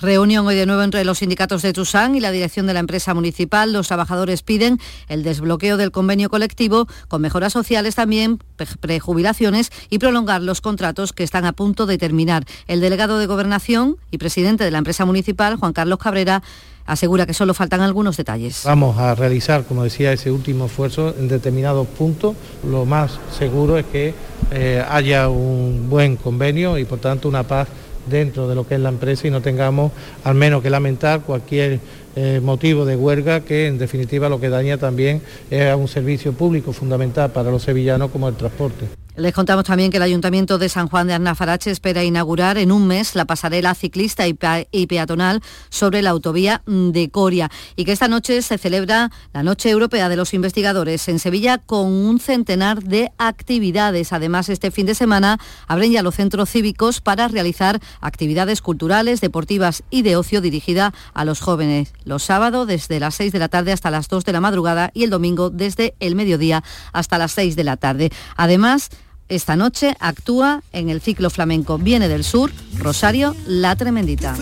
Reunión hoy de nuevo entre los sindicatos de Tusán y la dirección de la empresa municipal. Los trabajadores piden el desbloqueo del convenio colectivo con mejoras sociales también, prejubilaciones y prolongar los contratos que están a punto de terminar. El delegado de Gobernación y presidente de la empresa municipal, Juan Carlos Cabrera, asegura que solo faltan algunos detalles. Vamos a realizar, como decía, ese último esfuerzo en determinados puntos. Lo más seguro es que eh, haya un buen convenio y, por tanto, una paz dentro de lo que es la empresa y no tengamos al menos que lamentar cualquier eh, motivo de huelga que en definitiva lo que daña también es a un servicio público fundamental para los sevillanos como el transporte. Les contamos también que el Ayuntamiento de San Juan de Arnafarache espera inaugurar en un mes la pasarela ciclista y peatonal sobre la autovía de Coria y que esta noche se celebra la Noche Europea de los Investigadores en Sevilla con un centenar de actividades. Además, este fin de semana abren ya los centros cívicos para realizar actividades culturales, deportivas y de ocio dirigida a los jóvenes. Los sábados desde las 6 de la tarde hasta las 2 de la madrugada y el domingo desde el mediodía hasta las 6 de la tarde. Además, esta noche actúa en el ciclo flamenco Viene del Sur, Rosario La Tremendita.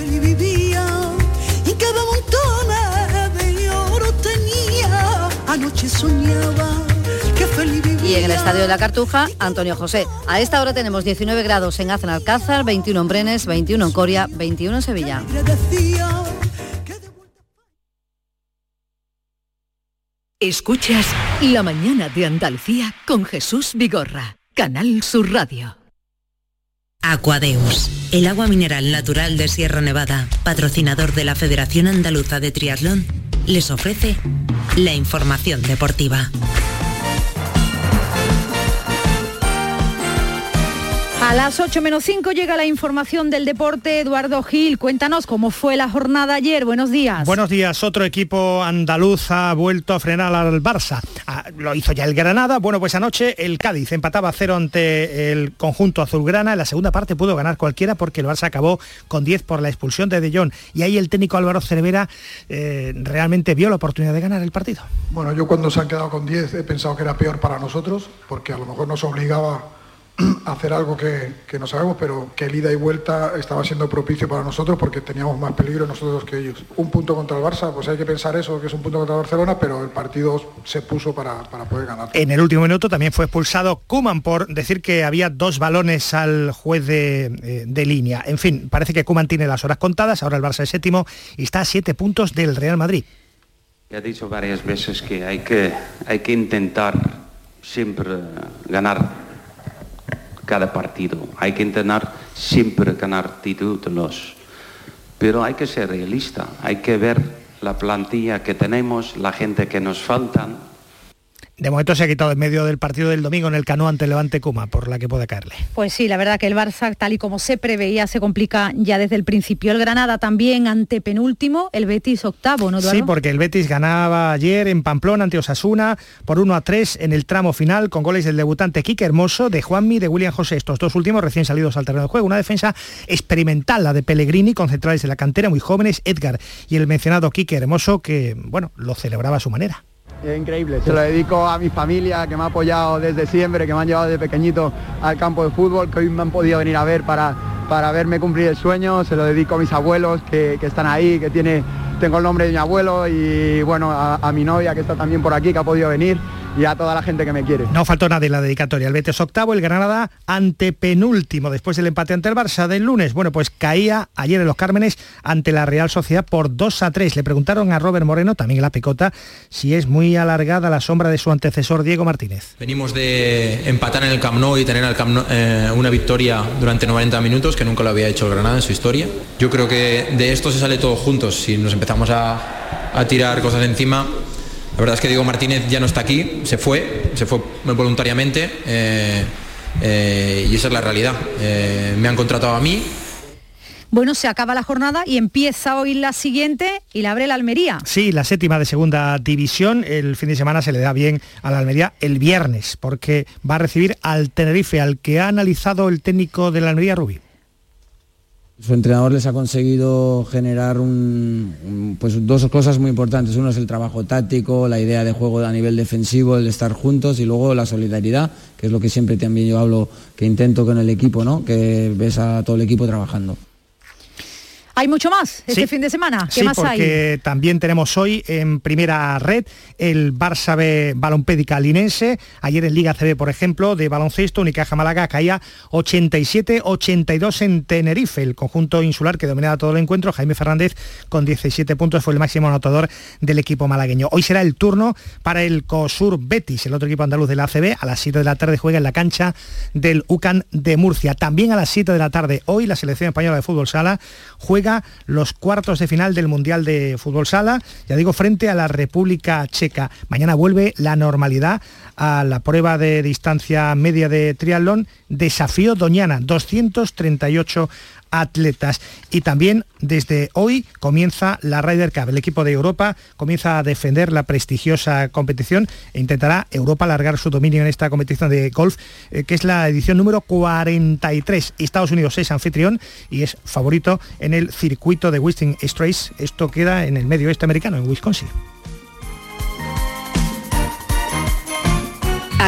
Y en el Estadio de la Cartuja, Antonio José. A esta hora tenemos 19 grados en Alcázar, 21 en Brenes, 21 en Coria, 21 en Sevilla. Escuchas La mañana de Andalucía con Jesús Vigorra. Canal Sur Radio. Aquadeus, el agua mineral natural de Sierra Nevada, patrocinador de la Federación Andaluza de Triatlón, les ofrece la información deportiva. A las 8 menos 5 llega la información del deporte. Eduardo Gil, cuéntanos cómo fue la jornada ayer. Buenos días. Buenos días. Otro equipo andaluz ha vuelto a frenar al Barça. Ah, lo hizo ya el Granada. Bueno, pues anoche el Cádiz empataba a cero ante el conjunto azulgrana. En la segunda parte pudo ganar cualquiera porque el Barça acabó con 10 por la expulsión de De Jong. Y ahí el técnico Álvaro Cervera eh, realmente vio la oportunidad de ganar el partido. Bueno, yo cuando se han quedado con 10 he pensado que era peor para nosotros porque a lo mejor nos obligaba hacer algo que, no sabemos, pero que el ida y vuelta estaba siendo propicio para nosotros porque teníamos más peligro nosotros que ellos. Un punto contra el Barça, pues hay que pensar eso, que es un punto contra el Barcelona, pero el partido se puso para, poder ganar. En el último minuto también fue expulsado Kuman por decir que había dos balones al juez de, eh, línea. En fin, parece que Kuman tiene las horas contadas, ahora el Barça es séptimo y está a siete puntos del Real Madrid. Ya he dicho varias veces que hay que, hay que intentar siempre ganar cada partido. Hay que intentar siempre ganar títulos, pero hay que ser realista, hay que ver la plantilla que tenemos, la gente que nos faltan de momento se ha quitado en medio del partido del domingo en el Cano ante Levante Cuma, por la que puede caerle. Pues sí, la verdad que el Barça, tal y como se preveía, se complica ya desde el principio. El Granada también ante penúltimo, el Betis octavo, ¿no, Eduardo? Sí, porque el Betis ganaba ayer en Pamplona ante Osasuna por 1 a 3 en el tramo final con goles del debutante Quique Hermoso, de Juanmi, de William José, estos dos últimos recién salidos al terreno de juego. Una defensa experimental, la de Pellegrini, con centrales de la cantera muy jóvenes, Edgar y el mencionado Quique Hermoso, que, bueno, lo celebraba a su manera. Es increíble, se lo dedico a mi familia que me ha apoyado desde siempre, que me han llevado de pequeñito al campo de fútbol, que hoy me han podido venir a ver para, para verme cumplir el sueño, se lo dedico a mis abuelos que, que están ahí, que tiene, tengo el nombre de mi abuelo y bueno, a mi novia que está también por aquí, que ha podido venir y a toda la gente que me quiere. No faltó nadie en la dedicatoria. El Betis octavo, el Granada antepenúltimo, después del empate ante el Barça del lunes. Bueno, pues caía ayer en los Cármenes ante la Real Sociedad por 2 a 3. Le preguntaron a Robert Moreno, también en la picota, si es muy alargada la sombra de su antecesor Diego Martínez. Venimos de empatar en el Camp Nou y tener al Camp eh, una victoria durante 90 minutos, que nunca lo había hecho el Granada en su historia. Yo creo que de esto se sale todo juntos. Si nos empezamos a, a tirar cosas encima, la verdad es que Diego Martínez ya no está aquí, se fue, se fue voluntariamente eh, eh, y esa es la realidad. Eh, me han contratado a mí, bueno, se acaba la jornada y empieza hoy la siguiente y la abre la Almería. Sí, la séptima de segunda división. El fin de semana se le da bien a la Almería el viernes, porque va a recibir al Tenerife, al que ha analizado el técnico de la Almería, Rubí. Su entrenador les ha conseguido generar pues dos cosas muy importantes. Uno es el trabajo táctico, la idea de juego a nivel defensivo, el estar juntos y luego la solidaridad, que es lo que siempre también yo hablo, que intento con el equipo, ¿no? que ves a todo el equipo trabajando. Hay mucho más este fin de semana. ¿Qué sí, más porque también tenemos hoy en primera red el Barça B Balompédica Linense. Ayer en Liga CB, por ejemplo, de baloncesto, Unicaja Málaga caía 87-82 en Tenerife. El conjunto insular que dominaba todo el encuentro, Jaime Fernández con 17 puntos fue el máximo anotador del equipo malagueño. Hoy será el turno para el COSUR Betis, el otro equipo andaluz de la ACB. A las 7 de la tarde juega en la cancha del UCAN de Murcia. También a las 7 de la tarde hoy la selección española de fútbol sala juega los cuartos de final del Mundial de Fútbol Sala, ya digo, frente a la República Checa. Mañana vuelve la normalidad a la prueba de distancia media de triatlón, desafío Doñana, 238 atletas. Y también desde hoy comienza la Ryder Cup. El equipo de Europa comienza a defender la prestigiosa competición e intentará Europa alargar su dominio en esta competición de golf, eh, que es la edición número 43. Estados Unidos es anfitrión y es favorito en el circuito de Western Straits. Esto queda en el medio oeste americano, en Wisconsin.